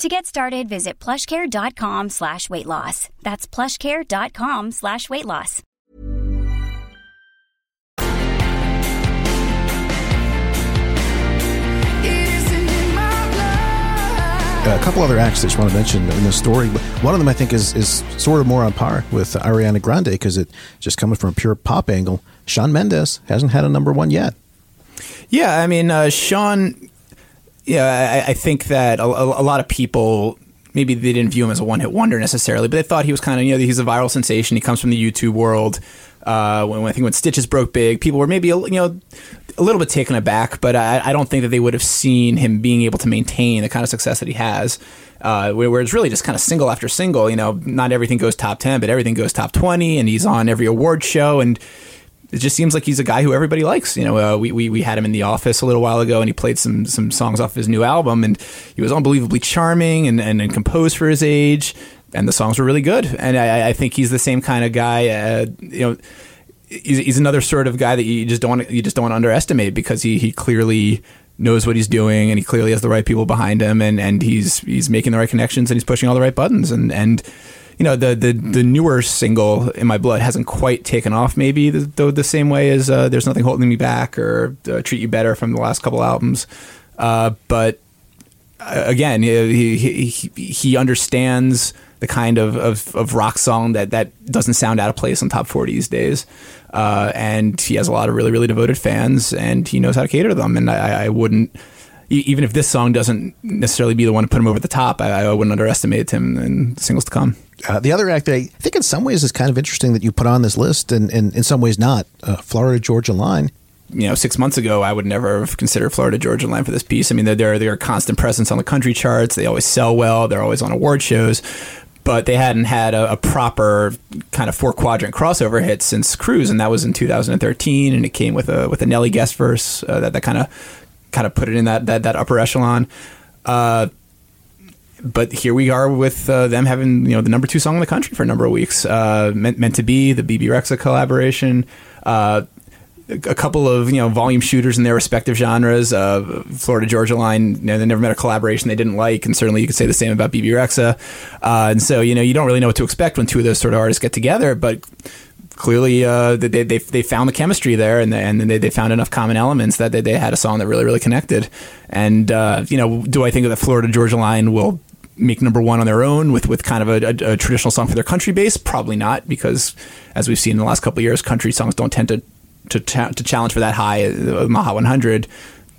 To get started, visit plushcare.com slash weight loss. That's plushcare.com slash weight loss. a couple other acts that I just want to mention in the story. One of them I think is is sort of more on par with Ariana Grande because it just coming from a pure pop angle. Shawn Mendes hasn't had a number one yet. Yeah, I mean, uh, Shawn. Yeah, I, I think that a, a, lot of people maybe they didn't view him as a one hit wonder necessarily, but they thought he was kind of you know he's a viral sensation. He comes from the YouTube world. Uh, when, when I think when Stitches broke big, people were maybe you know a little bit taken aback, but I, I don't think that they would have seen him being able to maintain the kind of success that he has. Uh, where, where it's really just kind of single after single. You know, not everything goes top ten, but everything goes top twenty, and he's on every award show and it just seems like he's a guy who everybody likes. You know, uh, we, we we had him in the office a little while ago, and he played some some songs off his new album, and he was unbelievably charming and, and, and composed for his age, and the songs were really good. And I, I think he's the same kind of guy. Uh, you know, he's, he's another sort of guy that you just don't want you just don't want to underestimate because he he clearly knows what he's doing and he clearly has the right people behind him and and he's he's making the right connections and he's pushing all the right buttons and and you know the the the newer single in my blood hasn't quite taken off maybe the the, the same way as uh, there's nothing holding me back or uh, treat you better from the last couple albums uh, but uh, again he, he he understands the kind of, of, of rock song that, that doesn't sound out of place on top 40 these days. Uh, and he has a lot of really, really devoted fans and he knows how to cater to them. And I, I wouldn't, even if this song doesn't necessarily be the one to put him over the top, I, I wouldn't underestimate him in singles to come. Uh, the other act that I think in some ways is kind of interesting that you put on this list, and, and in some ways not. Uh, Florida Georgia Line. you know, six months ago, I would never have considered Florida Georgia Line for this piece. I mean, they're they're, they're a constant presence on the country charts. They always sell well. They're always on award shows, but they hadn't had a, a proper kind of four quadrant crossover hit since Cruise, and that was in 2013, and it came with a with a Nelly guest verse uh, that that kind of kind of put it in that that, that upper echelon. Uh, but here we are with uh, them having you know the number two song in the country for a number of weeks. Uh, meant, meant to be the Bebe Rexha collaboration. Uh, a couple of you know volume shooters in their respective genres. Uh, Florida Georgia Line, you know, they never met a collaboration they didn't like, and certainly you could say the same about Bebe Rexha. Uh, and so you know you don't really know what to expect when two of those sort of artists get together, but. clearly uh, they, they they found the chemistry there, and and they, they found enough common elements that they, they had a song that really really connected. And uh, you know, do I think that Florida Georgia Line will make number one on their own with with kind of a, a, a traditional song for their country base? Probably not, because as we've seen in the last couple of years, country songs don't tend to to, cha- to challenge for that high uh, Maha 100.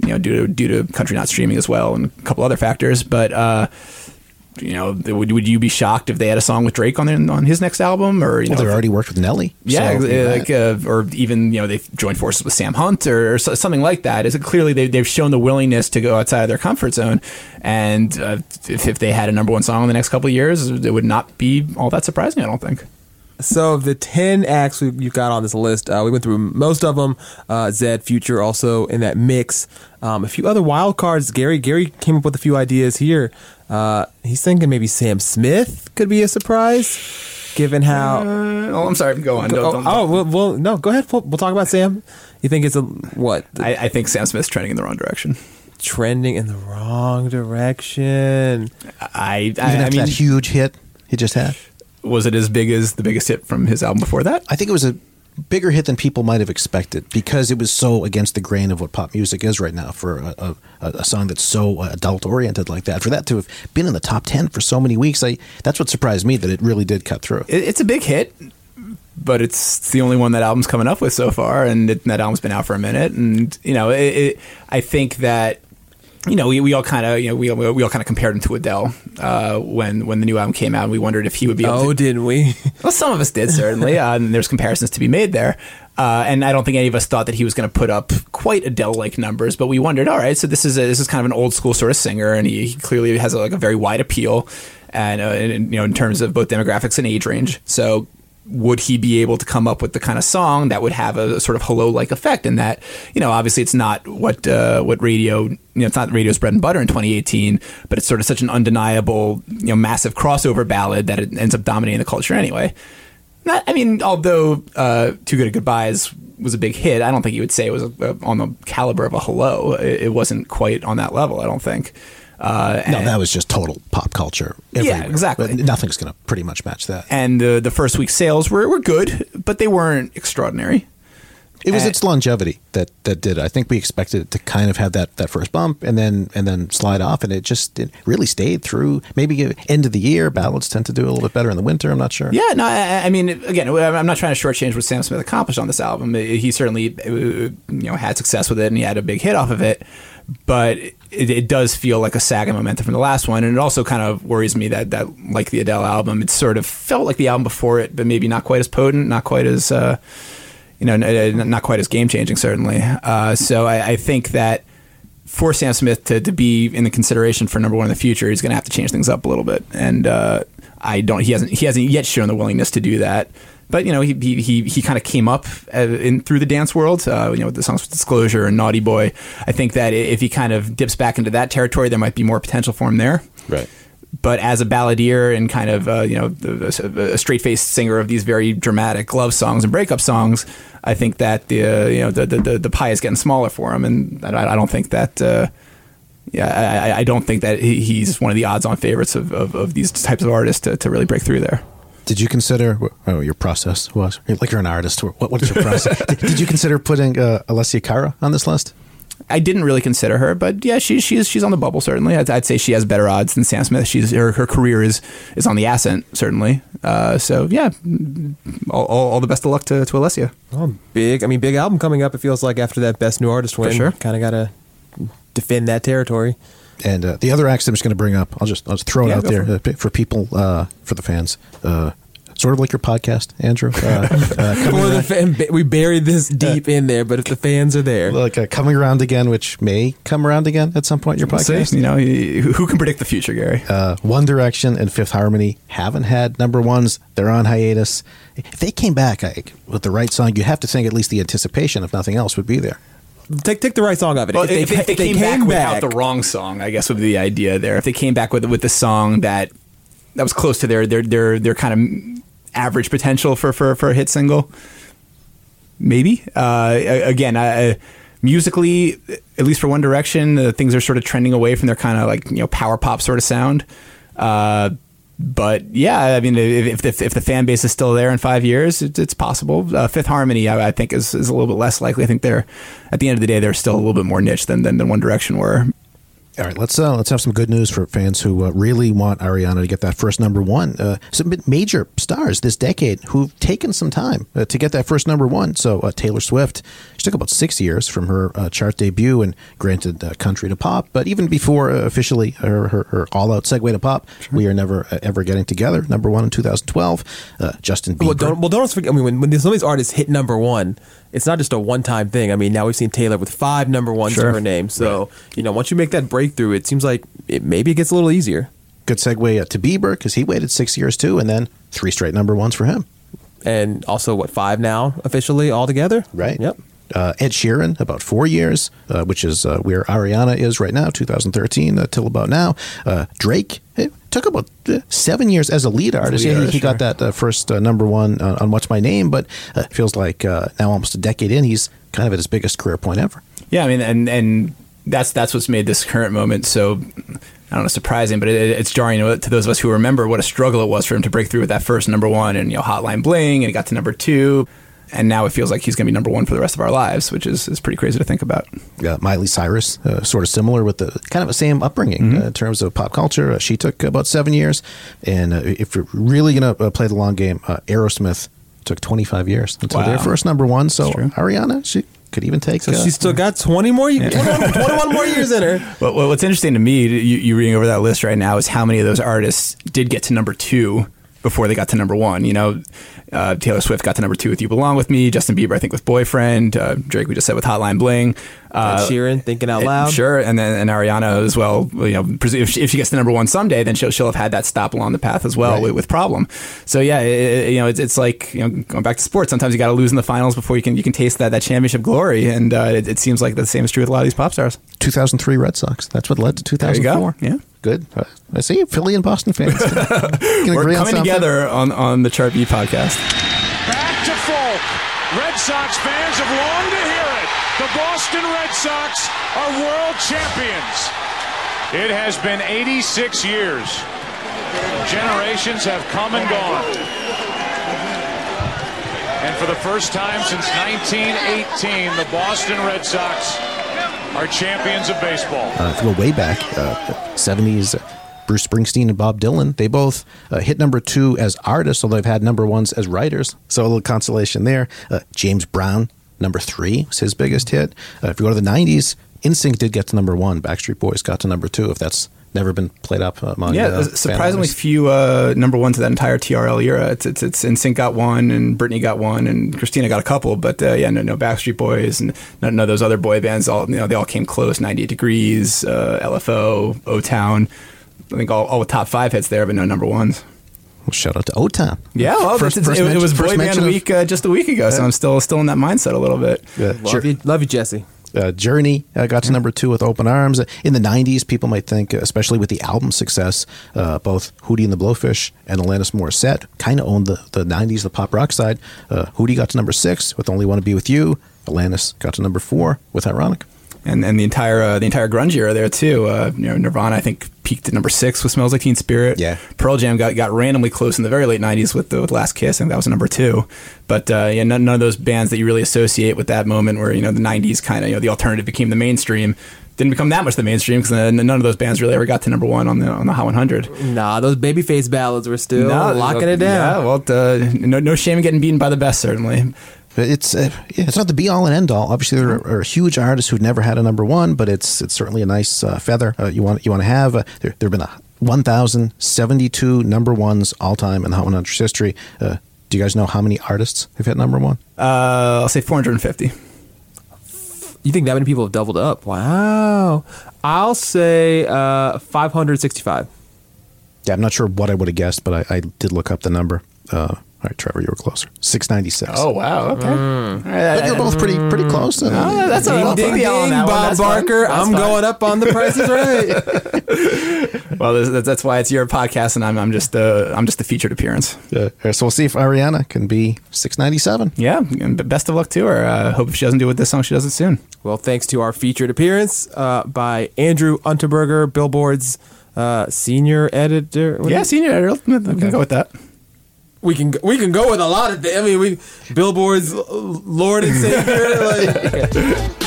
You know, due to due to country not streaming as well, and a couple other factors, but. Uh, you know, would, would you be shocked if they had a song with Drake on their, on his next album? Or you Well, know, they if- already worked with Nelly. yeah, so- like, uh, or even you know they've joined forces with Sam Hunt or, or something like that. Is it clearly they, they've shown the willingness to go outside of their comfort zone, and uh, if, if they had a number one song in the next couple of years, it would not be all that surprising. I don't think. So of the ten acts we, you've got on this list, uh, we went through most of them. Uh, Zedd, Future, also in that mix. Um, a few other wild cards. Gary Gary came up with a few ideas here. Uh, he's thinking maybe Sam Smith could be a surprise, given how. oh, I'm sorry. Go on. Go- Don't- don't- oh, well, well, no. Go ahead. We'll, we'll talk about Sam. You think it's a what? I, I think Sam Smith's trending in the wrong direction. Trending in the wrong direction. I Even I, I mean, that huge hit he just had. was it as big as the biggest hit from his album before that? I think it was a bigger hit than people might have expected because it was so against the grain of what pop music is right now for a, a, a song that's so adult oriented like that. For that to have been in the top ten for so many weeks, I that's what surprised me that it really did cut through. It, it's a big hit, but it's the only one that album's coming up with so far, and it, that album's been out for a minute. And you know, it, I think that you know we, we all kind of you know we, we all kind of compared him to Adele uh, when when the new album came out. and We wondered if he would be. Oh, to, didn't we? well, some of us did certainly, uh, and there's comparisons to be made there. Uh, and I don't think any of us thought that he was going to put up quite Adele-like numbers, but we wondered, all right, so this is a, this is kind of an old school sort of singer, and he, he clearly has a, like a very wide appeal, and, uh, and you know in terms of both demographics and age range. So would he be able to come up with the kind of song that would have a, sort of hello-like effect? And that you know obviously it's not what uh, what radio you know it's not radio's bread and butter in 2018, but it's sort of such an undeniable you know massive crossover ballad that it ends up dominating the culture anyway. Not, I mean, although uh, "Too Good at Goodbyes" was a big hit, I don't think you would say it was a, on the caliber of a "Hello." It, it wasn't quite on that level. I don't think. Uh, No, that was just total pop culture. Yeah, exactly. Nothing's going to pretty much match that. and the the first week sales were, were good, but they weren't extraordinary. It was Uh, its longevity that that did. it. I think we expected it to kind of have that that first bump and then and then slide off, and it just it really stayed through. Maybe end of the year ballads tend to do a little bit better in the winter. I'm not sure. Yeah, no, I, I mean, again, I'm not trying to shortchange what Sam Smith accomplished on this album. He certainly, uh, you know, had success with it, and he had a big hit off of it. But it, it does feel like a saga momentum from the last one, and it also kind of worries me that that, like the Adele album, it sort of felt like the album before it, but maybe not quite as potent, not quite as, uh, you know, not quite as game changing, certainly. Uh, so I, I think that for Sam Smith to, to be in the consideration for number one in the future, he's going to have to change things up a little bit. And uh, I don't. He hasn't. He hasn't yet shown the willingness to do that. But you know, he he he, he kind of came up uh, in through the dance world. Uh, you know, with the songs with Disclosure and Naughty Boy. I think that if he kind of dips back into that territory, there might be more potential for him there. Right. But as a balladeer and kind of uh, you know a, a straight faced singer of these very dramatic love songs and breakup songs, I think that the uh, you know the, the the pie is getting smaller for him, and I, I don't think that. Uh, yeah, I, I don't think that he's one of the odds-on favorites of, of, of these types of artists to, to really break through there. Did you consider oh your process was like you're an artist? What what is your process? did, did you consider putting uh, Alessia Cara on this list? I didn't really consider her, but yeah, she's she's she's on the bubble certainly. I'd, I'd say she has better odds than Sam Smith. She's her, her career is is on the ascent certainly. Uh, so yeah, all, all, all the best of luck to to Alessia. Oh, big. I mean, big album coming up. It feels like after that best new artist win, sure. kind of got to defend that territory. And uh, the other acts I'm just going to bring up, I'll just I'll just throw it Yeah, out there for uh, for people uh, for the fans. Uh, sort of like your podcast, Andrew. Uh, uh, coming the fan, we buried this deep in there, but if the fans are there, like uh, coming around again, which may come around again at some point. Your We'll see. podcast, You know, who who can predict the future, Gary? uh, One Direction and Fifth Harmony haven't had number ones. They're on hiatus. If they came back I, with the right song, you have to think at least the anticipation, if nothing else, would be there. Take take the right song of it. Well, if, if they, came, back, without the wrong song, I guess would be the idea there. If they came back with with the song that that was close to their their their their kind of average potential for for, for a hit single, maybe. Uh, again, I, musically, at least for One Direction, uh, things are sort of trending away from their kind of like you know power pop sort of sound. Uh, but yeah, I mean, if, if, if the fan base is still there in five years, it, it's possible. Uh, Fifth Harmony, I, I think, is, is a little bit less likely. I think they're at the end of the day, they're still a little bit more niche than than, than One Direction were. All right, let's uh, let's have some good news for fans who uh, really want Ariana to get that first number one. Uh, some major stars this decade who've taken some time uh, to get that first number one. So uh, Taylor Swift, took about six years from her uh, chart debut and granted country to pop. But even before officially her, her, her all out segue to pop, sure. we are never ever getting together. Number one in 2012. Justin Bieber. Well, don't, well, don't forget. I mean, when, when some of these artists hit number one it's not just a one time thing. I mean, now we've seen Taylor with five number ones sure. in her name. So, right. you know, once you make that breakthrough, it seems like it, maybe it gets a little easier. Good segue uh, to Bieber because he waited six years too, and then three straight number ones for him. And also, what, five now officially altogether? Right. Yep. Uh, Ed Sheeran, about four years, uh, which is uh, where Ariana is right now, 2013 uh, till about now. Uh, Drake, it took about uh, seven years as a lead artist. Lead yeah, he, he got that first number one on What's My Name, but it feels like now almost a decade in, he's kind of at his biggest career point ever. Yeah, I mean, and and that's that's what's made this current moment so I don't know, surprising, but it, it's jarring to those of us who remember what a struggle it was for him to break through with that first number one and you know Hotline Bling, and he got to number two, and now it feels like he's going to be number one for the rest of our lives, which is, is pretty crazy to think about. Yeah, Miley Cyrus, uh, sort of similar with the kind of the same upbringing mm-hmm. uh, in terms of pop culture. Uh, she took about seven years, and uh, if you're really going to uh, play the long game, uh, Aerosmith took 25 years until wow. their first number one. So Ariana, she could even take. So uh, she's still got 20 more, yeah. 21, 21, more years in her. Well, what's interesting to me, you, you reading over that list right now, is how many of those artists did get to number two before they got to number one. You know, uh, Taylor Swift got to number two with "You Belong with Me." Justin Bieber, I think, with "Boyfriend." Uh, Drake, we just said with "Hotline Bling." Uh, Sheeran, "Thinking Out Loud." Sure, and then and Ariana as well. You know, if she, if she gets to number one someday, then she'll she'll have had that stop along the path as well right. with, with, "Problem." So yeah, it, you know, it's, it's like you know, going back to sports. Sometimes you got to lose in the finals before you can you can taste that that championship glory, and uh, it, it, seems like the same is true with a lot of these pop stars. 2003 Red Sox. That's what led to 2004. Yeah good. I see Philly and Boston fans. We're coming together on, on the Chart Beat podcast. Back to folk. Red Sox fans have longed to hear it. The Boston Red Sox are world champions. It has been 86 years. Generations have come and gone. And for the first time since 1918, the Boston Red Sox are champions of baseball. Uh, if you go way back, uh, 70s, Bruce Springsteen and Bob Dylan, they both uh, hit number two as artists, although they've had number ones as writers. So a little consolation there. Uh, James Brown, number three, was his biggest hit. Uh, if you go to the 90s, NSYNC did get to number one. Backstreet Boys got to number two, if that's never been played up among yeah uh, surprisingly few uh, number ones of that entire TRL era it's it's, it's NSYNC got one and Britney got one and Christina got a couple but uh, yeah no, no Backstreet Boys and none of those other boy bands all you know they all came close 98 Degrees uh, LFO O Town I think all, all the top five hits there but no number ones well, shout out to O Town. Yeah, well, first, first it, mention, it, was boy band week uh, just a week ago, so I'm still still in that mindset a little bit. Love, sure. you, love you, Jesse. Uh, Journey uh, got to number two with Open Arms. In the 90s, people might think, especially with the album success, uh, both Hootie and the Blowfish and Alanis Morissette kind of owned the, the 90s, the pop rock side. Uh, Hootie got to number six with Only Want to Be With You. Alanis got to number four with Ironic and and the entire uh, the entire grunge era there too. Uh, you know, Nirvana I think peaked at number six with "Smells Like Teen Spirit." Yeah, Pearl Jam got, got randomly close in the very late '90s with the with "Last Kiss," I think that was number two. But uh, yeah, none, none, of those bands that you really associate with that moment where you know the '90s kind of you know the alternative became the mainstream. Didn't become that much the mainstream because none of those bands really ever got to number one on the on the Hot 100. Nah, those babyface ballads were still no, locking it down. Yeah, well, uh, no, no shame in getting beaten by the best, certainly it's uh, it's not the be all and end all. Obviously, there are, are, huge artists who've never had a number one, but it's it's certainly a nice uh, feather uh, you want you want to have. Uh, there there have been a 1,072 number ones all time in the Hot 100 history. Uh, do you guys know how many artists have hit number one? Uh, I'll say 450. You think that many people have doubled up? Wow. I'll say 565. Yeah, I'm not sure what I would have guessed, but I, I did look up the number. All right, Trevor, you were closer. 696. Oh wow. Okay. Mm. All right, But you're both pretty pretty close. Oh, that's a Ding, I'll ding, on ding, that. Bob That's. Barker. That's I'm fine. going up on the prices right. Well, that's, that's why it's your podcast, and I'm, I'm just the I'm just the featured appearance. Yeah. So we'll see if Ariana can be 697. Yeah. And best of luck to her. Uh, hope if she doesn't do it with this song, she does it soon. Well, thanks to our featured appearance uh, by Andrew Unterberger, Billboard's uh, senior editor. What yeah, senior editor. We can go with that. We can we can go with a lot of. I mean, we Billboard's Lord and Savior. like,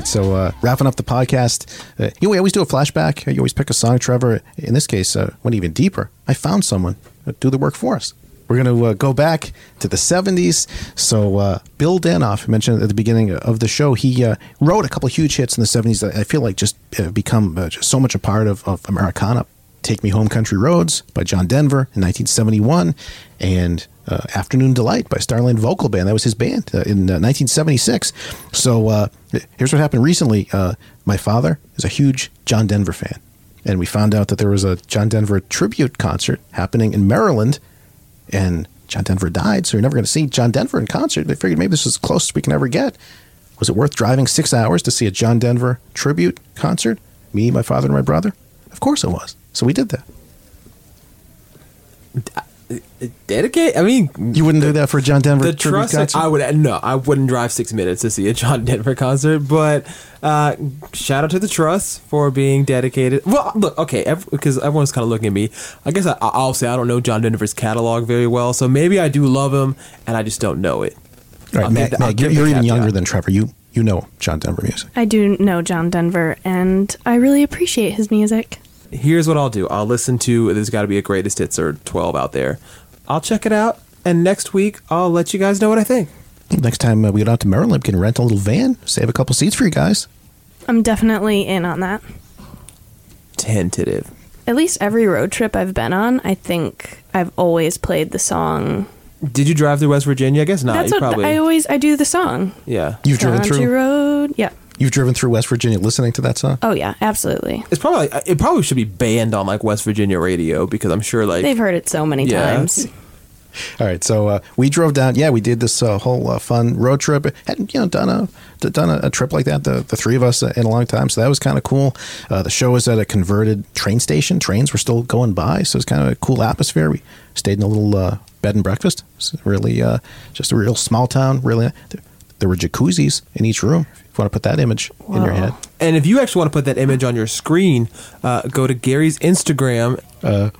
right, so uh, wrapping up the podcast, uh, you know, we always do a flashback. You always pick a song, Trevor. In this case, uh, went even deeper. I found someone to do the work for us. We're going to uh, go back to the 70s. So, uh, Bill Danoff mentioned at the beginning of the show, he uh, wrote a couple huge hits in the 70s that I feel like just uh, become uh, just so much a part of, of Americana. Take Me Home Country Roads by John Denver in 1971, and uh, Afternoon Delight by Starland Vocal Band. That was his band uh, in uh, 1976. So uh, here's what happened recently. Uh, my father is a huge John Denver fan, and we found out that there was a John Denver tribute concert happening in Maryland, and John Denver died, so you're never going to see John Denver in concert. They figured maybe this is as close as we can ever get. Was it worth driving six hours to see a John Denver tribute concert? Me, my father, and my brother? Of course it was. So we did that. Dedicate. I mean, You wouldn't do that for a John Denver the trust. concert? I would no. I wouldn't drive six minutes to see a John Denver concert. But uh, shout out to the trust for being dedicated. Well, look, okay, because everyone's kind of looking at me. I guess I, I'll say I don't know John Denver's catalog very well, so maybe I do love him, and I just don't know it. All right, I'll Meg, give the- I'll Meg, give you're, you're even caveat. younger than Trevor. You you know John Denver music. I do know John Denver, and I really appreciate his music. Here's what I'll do. I'll listen to. There's got to be a greatest hits or 12 out there. I'll check it out, and next week I'll let you guys know what I think. Next time uh, we get out to Maryland, we can rent a little van, save a couple seats for you guys. I'm definitely in on that. Tentative. At least every road trip I've been on, I think I've always played the song. Did you drive through West Virginia? I guess not. That's you what probably. I always I do the song. yeah. You've driven Country through. road. Yeah. You've driven through West Virginia listening to that song. Oh yeah, absolutely. It's probably like, it probably should be banned on like West Virginia radio because I'm sure like They've heard it so many Yeah. times. All right, so uh, we drove down. Yeah, we did this uh, whole uh, fun road trip. Hadn't you know done a d- done a, a trip like that the, the three of us uh, in a long time. So that was kind of cool. Uh, the show was at a converted train station. Trains were still going by, so it was kind of a cool atmosphere. We stayed in a little uh, bed and breakfast. It's really uh, just a real small town. Really, there, were jacuzzis in each room. If you want to put that image in your head. And if you actually want to put that image on your screen, uh, go to Gary's Instagram. Uh,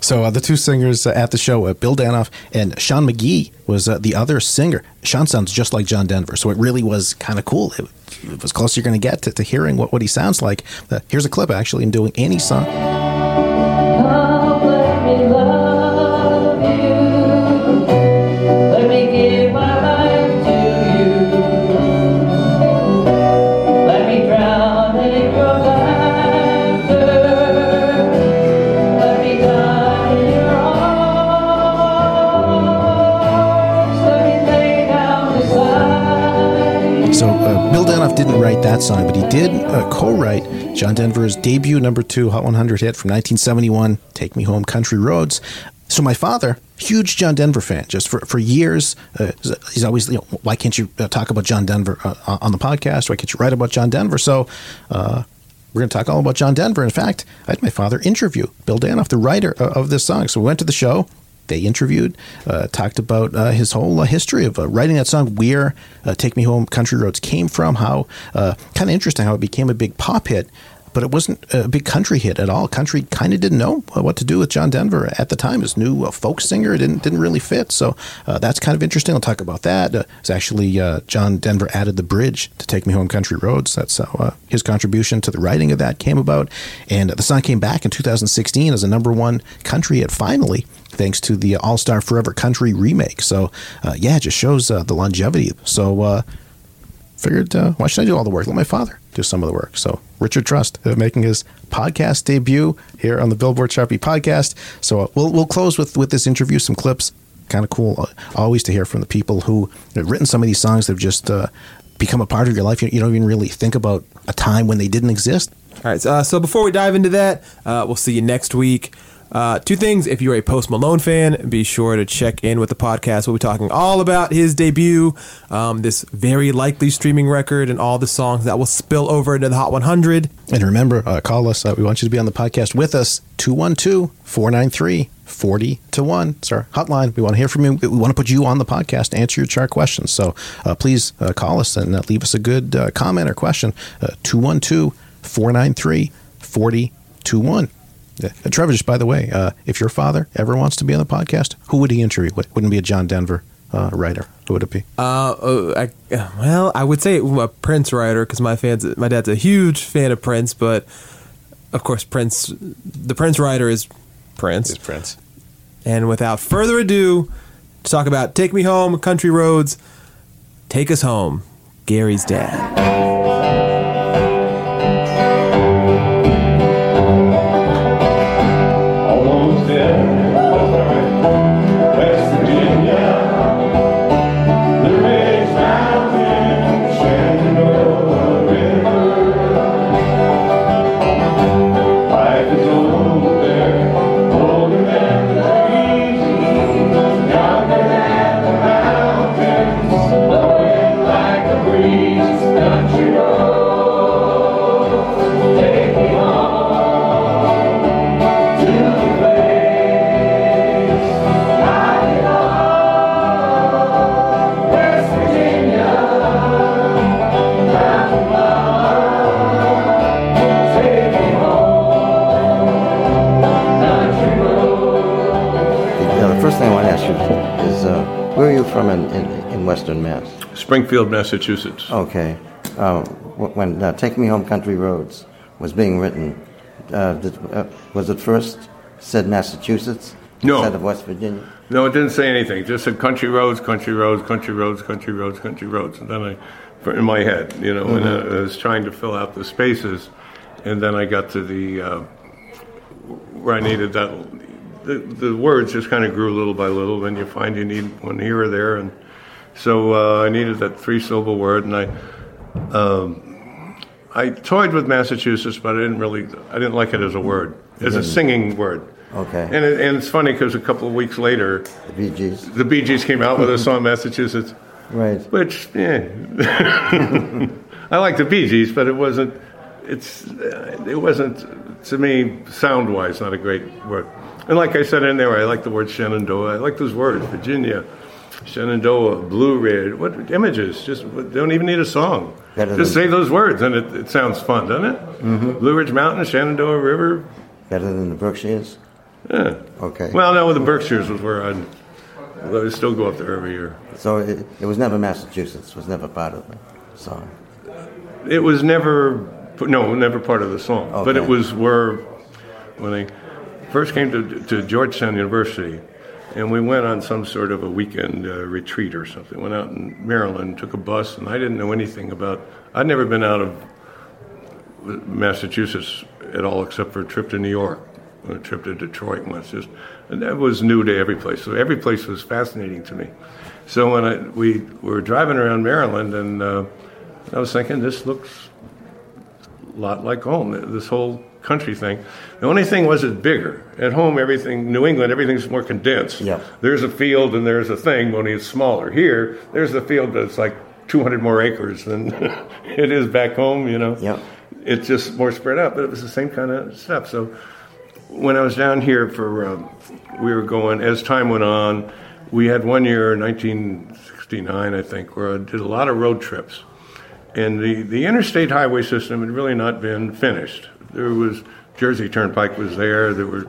so uh, the two singers uh, at the show, uh, Bill Danoff and Sean McGee, was uh, the other singer. Sean sounds just like John Denver, so it really was kind of cool. It, it was close you're going to get to, to hearing what, what he sounds like. Uh, here's a clip actually in doing any song. That song, but he did uh, co-write John Denver's debut number two Hot 100 hit from 1971, "Take Me Home, Country Roads." So my father, huge John Denver fan, just for for years, uh, he's always, you know, why can't you uh, talk about John Denver uh, on the podcast? Why can't you write about John Denver? So. Uh, we're going to talk all about John Denver. In fact, I had my father interview Bill Danoff, the writer uh, of this song. So we went to the show. They interviewed, uh, talked about uh, his whole uh, history of uh, writing that song, where uh, "Take Me Home, Country Roads" came from, how uh, kind of interesting how it became a big pop hit. But it wasn't a big country hit at all. Country kind of didn't know what to do with John Denver at the time. His new uh, folk singer didn't didn't really fit. So uh, that's kind of interesting. I'll talk about that. Uh, it's actually uh, John Denver added the bridge to "Take Me Home, Country Roads." That's how uh, his contribution to the writing of that came about. And the song came back in 2016 as a number one country hit. Finally, thanks to the All Star Forever Country remake. So uh, yeah, it just shows uh, the longevity. So. Uh, figured uh, why should I do all the work? Let my father do some of the work. So Richard Trust making his podcast debut here on the Billboard Chart Beat podcast. So uh, we'll we'll close with with this interview, some clips. Kind of cool, uh, always to hear from the people who have written some of these songs. They've just uh, become a part of your life. You, you don't even really think about a time when they didn't exist. All right. Uh, so before we dive into that, uh, we'll see you next week. Uh, two things. If you're a Post Malone fan, be sure to check in with the podcast. We'll be talking all about his debut, um, this very likely streaming record, and all the songs that will spill over into the Hot 100. And remember, uh, call us. Uh, we want you to be on the podcast with us. 212 493 40 to 1. It's our hotline. We want to hear from you. We want to put you on the podcast to answer your chart questions. So uh, please uh, call us and uh, leave us a good comment or question. 212 493 40 to 1. Yeah. Uh, Trevor, just by the way, uh, if your father ever wants to be on the podcast, who would he interview? Would- Wouldn't be a John Denver uh, writer. Who would it be? Uh, uh, I, well, I would say a Prince writer because my fans, my dad's a huge fan of Prince, but of course, Prince, the Prince writer is Prince. It's Prince. And without further ado, to talk about "Take Me Home, Country Roads," take us home, Gary's dad. From in, in, in Western Mass? Springfield, Massachusetts. Okay. Uh, when uh, Take Me Home Country Roads was being written, uh, did, uh, was it first said Massachusetts No. instead of West Virginia? No, it didn't say anything. It just said country roads, country roads, country roads, country roads, country roads. And then I, in my head, you know, and Mhm. I was trying to fill out the spaces, and then I got to the uh, where I needed that. The, the words just kind of grew little by little. Then you find you need one here or there, and so uh, I needed that three syllable word, and I. Um, I toyed with Massachusetts, but I didn't really. I didn't like it as a word, as a singing word. Okay. And, it, and it's funny because a couple of weeks later, the Bee Gees, the Bee Gees came out with a song Massachusetts, Right. which yeah, I like the Bee Gees, but it wasn't. It's it wasn't to me sound wise not a great word. And like I said in there, I like the word Shenandoah. I like those words, Virginia, Shenandoah, Blue Ridge. What images? Just they don't even need a song. Better Just say those words, and it, it sounds fun, doesn't it? Mm-hmm. Blue Ridge Mountain, Shenandoah River. Better than the Berkshires? Yeah. Okay. Well, no, with the Berkshires was where I'd. I still go up there every year. So it, it was never Massachusetts, was never part of the song. It was never, no, never part of the song. But it was where, when I first came to, to Georgetown University, and we went on some sort of a weekend uh, retreat or something. Went out in Maryland, took a bus, and I didn't know anything about. I'd never been out of Massachusetts at all, except for a trip to New York, a trip to Detroit once. Just, and that was new to every place. So every place was fascinating to me. So when I, we were driving around Maryland, and uh, I was thinking, this looks a lot like home. This whole country thing. The only thing was it's bigger. At home, everything, New England, everything's more condensed. Yeah. There's a field and there's a thing, only it's smaller. Here, there's a field that's like 200 more acres than it is back home, you know. Yeah. It's just more spread out, but it was the same kind of stuff. So when I was down here for, um, we were going, as time went on, we had one year, 1969, I think, where I did a lot of road trips. And the, the interstate highway system had really not been finished. There was Jersey Turnpike was there. There were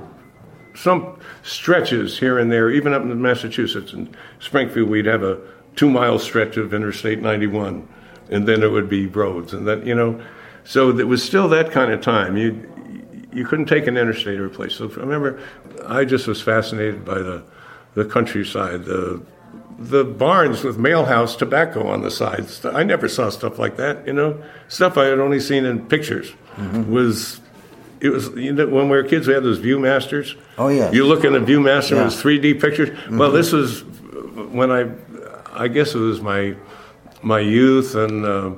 some stretches here and there, even up in Massachusetts and Springfield, we'd have a two mile stretch of Interstate 91, and then it would be roads, and that you know, so it was still that kind of time. You you couldn't take an interstate or a place. So I remember, I just was fascinated by the the countryside, the the barns with Mail Pouch tobacco on the sides. I never saw stuff like that. You know, stuff I had only seen in pictures was. It was you know, when we were kids. We had those ViewMasters. Oh, yeah. You look in a ViewMaster, Yeah. it was 3D pictures. Well, Mhm. this was when I, I guess it was my, my youth and uh,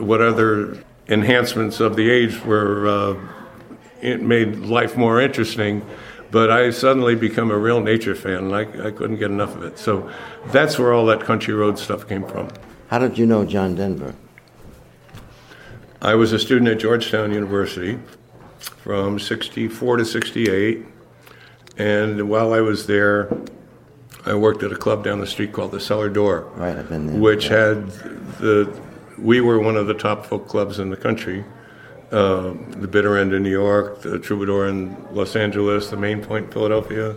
what other enhancements of the age were. Uh, it made life more interesting, but I suddenly become a real nature fan, and I, I couldn't get enough of it. So that's where all that country road stuff came from. How did you know John Denver? I was a student at Georgetown University from 64 to 68. And while I was there, I worked at a club down the street called the Cellar Door. Right, I've been there. Which had the, we were one of the top folk clubs in the country. Uh, the Bitter End in New York, the Troubadour in Los Angeles, the Main Point in Philadelphia.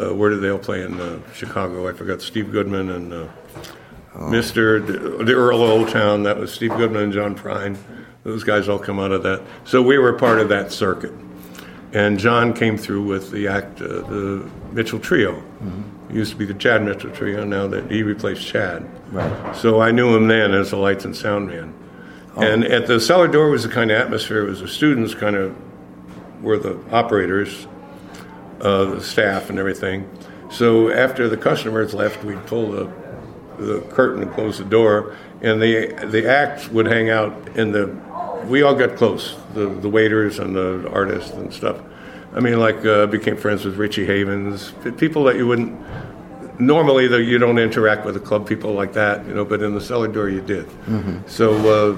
Uh, where did they all play in uh, Chicago? I forgot Steve Goodman and uh, Mr. The, the Earl of Old Town. That was Steve Goodman and John Prine. Those guys all come out of that. So we were part of that circuit. And John came through with the act, uh, the Mitchell Trio. It used to be the Chad Mitchell Trio. Now that he replaced Chad. Right. So I knew him then as a lights and sound man. And at the cellar door was the kind of atmosphere. It was the students kind of were the operators, uh, the staff, and everything. So after the customers left, we'd pull the the curtain and close the door, and the the act would hang out in the. We all got close, the the waiters and the artists and stuff. I mean, like uh, became friends with Richie Havens, people that you wouldn't normally. Though you don't interact with the club people like that, you know, but in the cellar door you did. Mhm. So uh,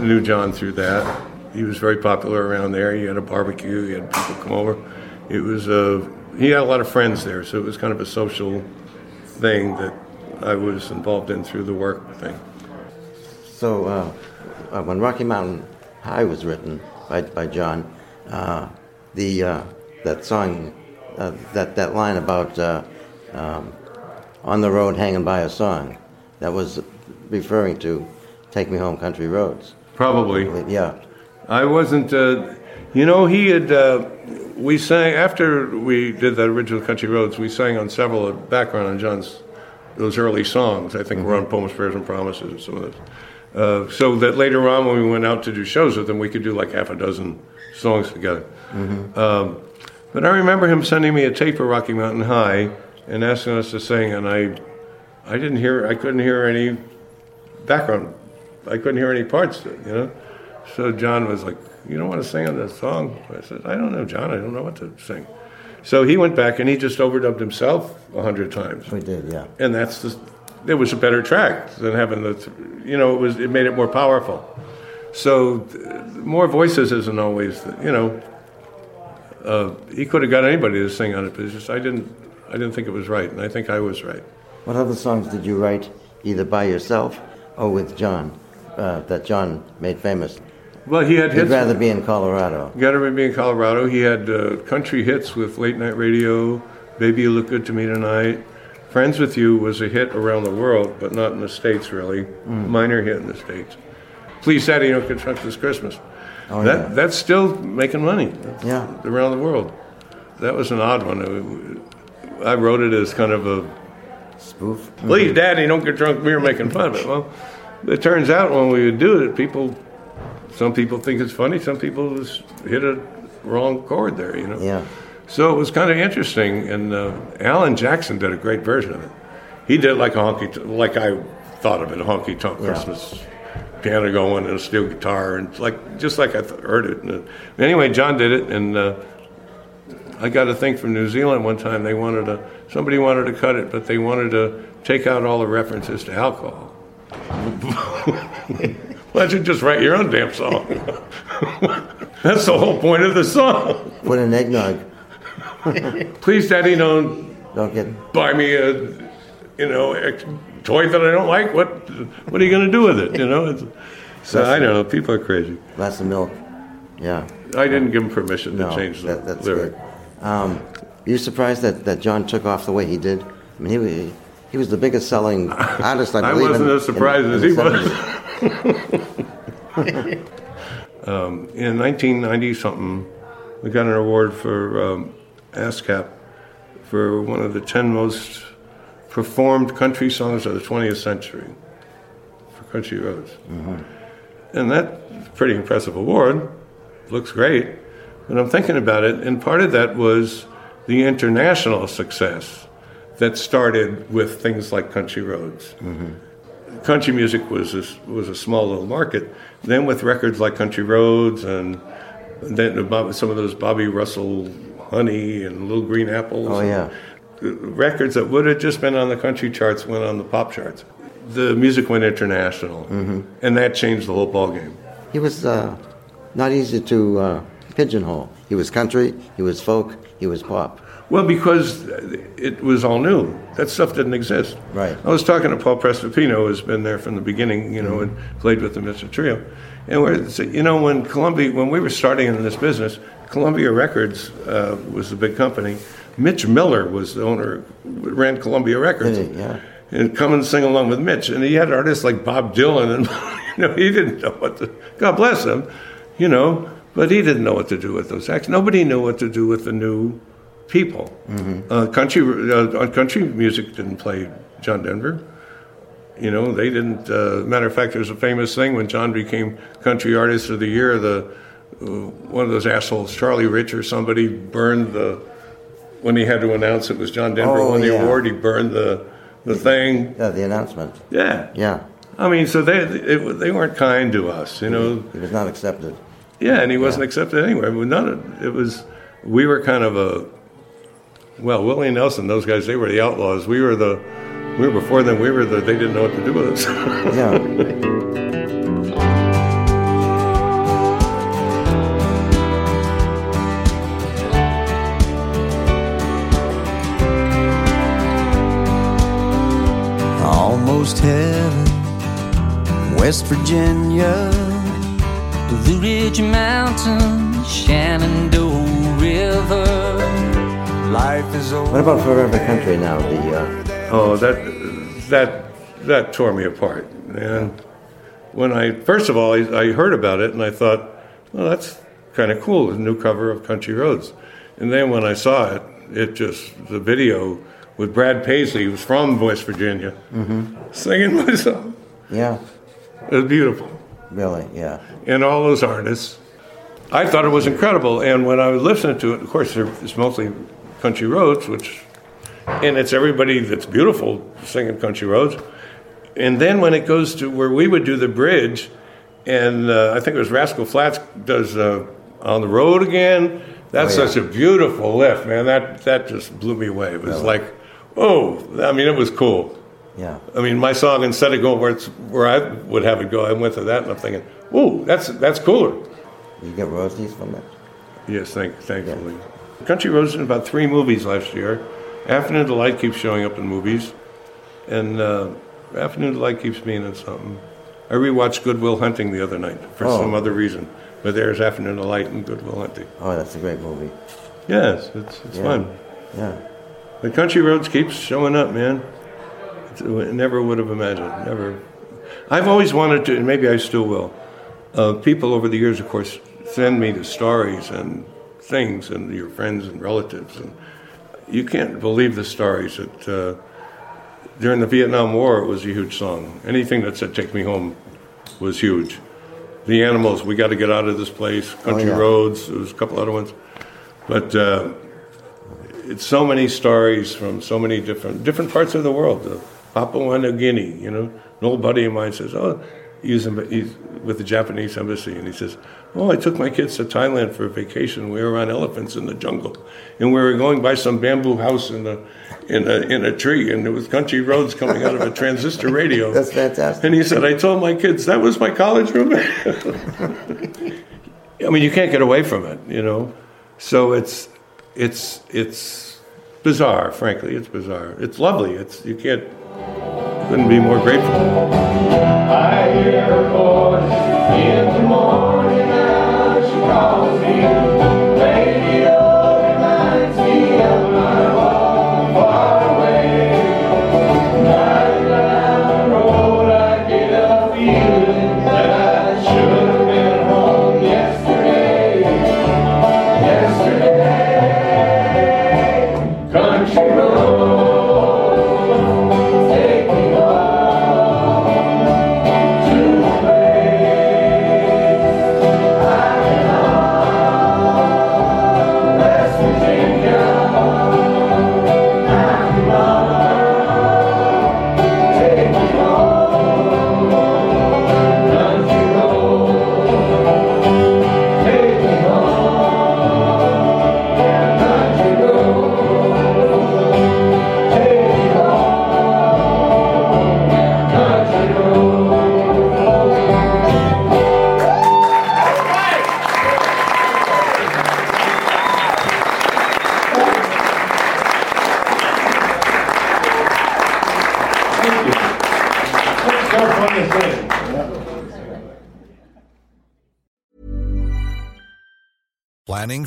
knew John through that. He was very popular around there. He had a barbecue. He had people come over. It was uh, he had a lot of friends there, so it was kind of a social thing that I was involved in through the work thing. So uh, uh, when Rocky Mountain High was written by, by John, uh, the uh, that song, uh, that that line about um, on the road hanging by a song, that was referring to "Take Me Home, Country Roads." Probably. Yeah. I wasn't. Uh, you know, he had. Uh, we sang after we did that original Country Roads. We sang on several of background on John's those early songs. I think we're on Poems, Prayers, and Promises and some of those. Uh, so that later on, when we went out to do shows with him, we could do like half a dozen songs together. Mhm. Um, but I remember him sending me a tape of Rocky Mountain High and asking us to sing, and I, I didn't hear, I couldn't hear any background, I couldn't hear any parts, you know. So John was like, "You don't want to sing on that song?" I said, "I don't know, John. I don't know what to sing." So he went back and he just overdubbed himself a hundred times. We did, yeah. And that's the, it was a better track than having the, you know, it was it made it more powerful. So more voices isn't always, the, you know. Uh, he could have got anybody to sing on it, but it's just I didn't, I didn't think it was right, and I think I was right. What other songs did you write, either by yourself or with John, uh, that John made famous? Well, he had He'd hits. rather be in Colorado. Got to be in Colorado. He had uh, country hits with late night radio. Baby, you look good to me tonight. Friends with You was a hit around the world, but not in the states really. Mm. Minor hit in the states. Please, Daddy, you don't construct this Christmas. Oh, that yeah. that's still making money. Yeah. around the world. That was an odd one. I wrote it as kind of a spoof. Please, Daddy, don't get drunk. We were making fun of it. Well, it turns out when we would do it, people, some people think it's funny. Some people just hit a wrong chord there. You know. Yeah. So it was kind of interesting, and uh, Alan Jackson did a great version of it. He did like a honky, like I thought of it, a honky tonk Yeah. Christmas piano going and a steel guitar, and like just like I th- heard it. And, uh, anyway, John did it, and uh, I got a thing from New Zealand one time. They wanted to, somebody wanted to cut it, but they wanted to take out all the references to alcohol. Why don't you just write your own damn song? That's the whole point of the song. Put an eggnog. Please, Daddy, don't Don't get buy me a, you know, ex- toy that I don't like. What what are you going to do with it? You know. It's, so I don't know. People are crazy. Glass of milk. Yeah. I didn't give him permission to No, change the that, that's lyric. good. Um, you surprised that, that John took off the way he did? I mean, he he was the biggest selling artist, I I believe. wasn't in, as surprised in, as in he was. um, in 1990 something, we got an award for um, ASCAP for one of the 10 most performed country songs of the 20th century for Country Roads. And that's a pretty impressive award. Looks great. But I'm thinking about it, and part of that was the international success that started with things like Country Roads. Country music was a, was a small little market. Then with records like Country Roads and then some of those Bobby Russell Honey and Little Green Apples. Oh, yeah. Records that would have just been on the country charts went on the pop charts. The music went international, and that changed the whole ballgame. He was uh, not easy to uh, pigeonhole. He was country, he was folk, he was pop. Well, because it was all new. That stuff didn't exist. Right. I was talking to Paul Prestopino, who's been there from the beginning, you know, and played with the Mitchell Trio. And we're, you know, when Columbia, when we were starting in this business, Columbia Records uh, was the big company. Mitch Miller was the owner, ran Columbia Records. Yeah. And come and sing along with Mitch. And he had artists like Bob Dylan, and, you know, he didn't know what to, God bless him, you know, but he didn't know what to do with those acts. Nobody knew what to do with the new people. Uh, country uh, country music didn't play John Denver. You know, they didn't. Uh, matter of fact, there's a famous thing when John became Country Artist of the Year. The uh, one of those assholes, Charlie Rich or somebody, burned the when he had to announce it was John Denver Oh, won the yeah. award. He burned the the thing. Yeah, the announcement. Yeah, Yeah. I mean, so they it, they weren't kind to us. You know, He was not accepted. yeah, and he wasn't accepted anywhere. None of it was. We were kind of a well, Willie Nelson, those guys, they were the outlaws. We were the we were before them. We were the they didn't know what to do with us. Yeah. Almost heaven, West Virginia, Blue Ridge Mountain, Shenandoah River. Life is over. What about Forever Country now? The uh, oh, that that that tore me apart. And when I first of all I, I heard about it and I thought, well, that's kind of cool, a new cover of Country Roads. And then when I saw it, it just the video with Brad Paisley, who's from West Virginia, singing my song. yeah, It was beautiful. really, yeah. and all those artists. I thought it was incredible. And when I was listening to it, of course, there- it's mostly country roads, which, and it's everybody that's beautiful singing country roads. And then when it goes to where we would do the bridge, and uh, I think it was Rascal Flatts does uh, on the road again. That's Oh, yeah. such a beautiful lift, man. That that just blew me away. It was Really? like, oh, I mean, it was cool. Yeah. I mean, my song instead of going where it's where I would have it go, I went to that, and I'm thinking, "Ooh, that's that's cooler." You get royalties from it? Yes, thank, thankfully. Country Roads in about three movies last year. Afternoon Delight keeps showing up in movies, and uh, Afternoon Delight keeps being in something. I rewatched Goodwill Hunting the other night for Oh. some other reason, but there's Afternoon Delight and Goodwill Hunting. Oh, that's a great movie. Yes, it's it's Yeah. fun. Yeah. The Country Roads keeps showing up, man. It's, I never would have imagined. Never. I've always wanted to, and maybe I still will. Uh, people over the years, of course, send me the stories and things, and your friends and relatives, and you can't believe the stories that uh, during the Vietnam War it was a huge song. Anything that said "Take Me Home" was huge. The Animals, "We Got to Get Out of This Place," "Country yeah. Roads." There was a couple other ones, but. Uh, it's so many stories from so many different different parts of the world. Uh, Papua New Guinea, you know, an old buddy of mine says, "Oh, he's, he's with the Japanese embassy," and he says, "Oh, I took my kids to Thailand for a vacation. We were on elephants in the jungle, and we were going by some bamboo house in a in a in a tree, and there was country roads coming out of a transistor radio." That's fantastic. And he said, "I told my kids that was my college roommate." I mean, you can't get away from it, you know. So it's it's it's bizarre, frankly. It's bizarre. It's lovely. It's you can't couldn't be more grateful. I hear her voice in the morning now. She calls me.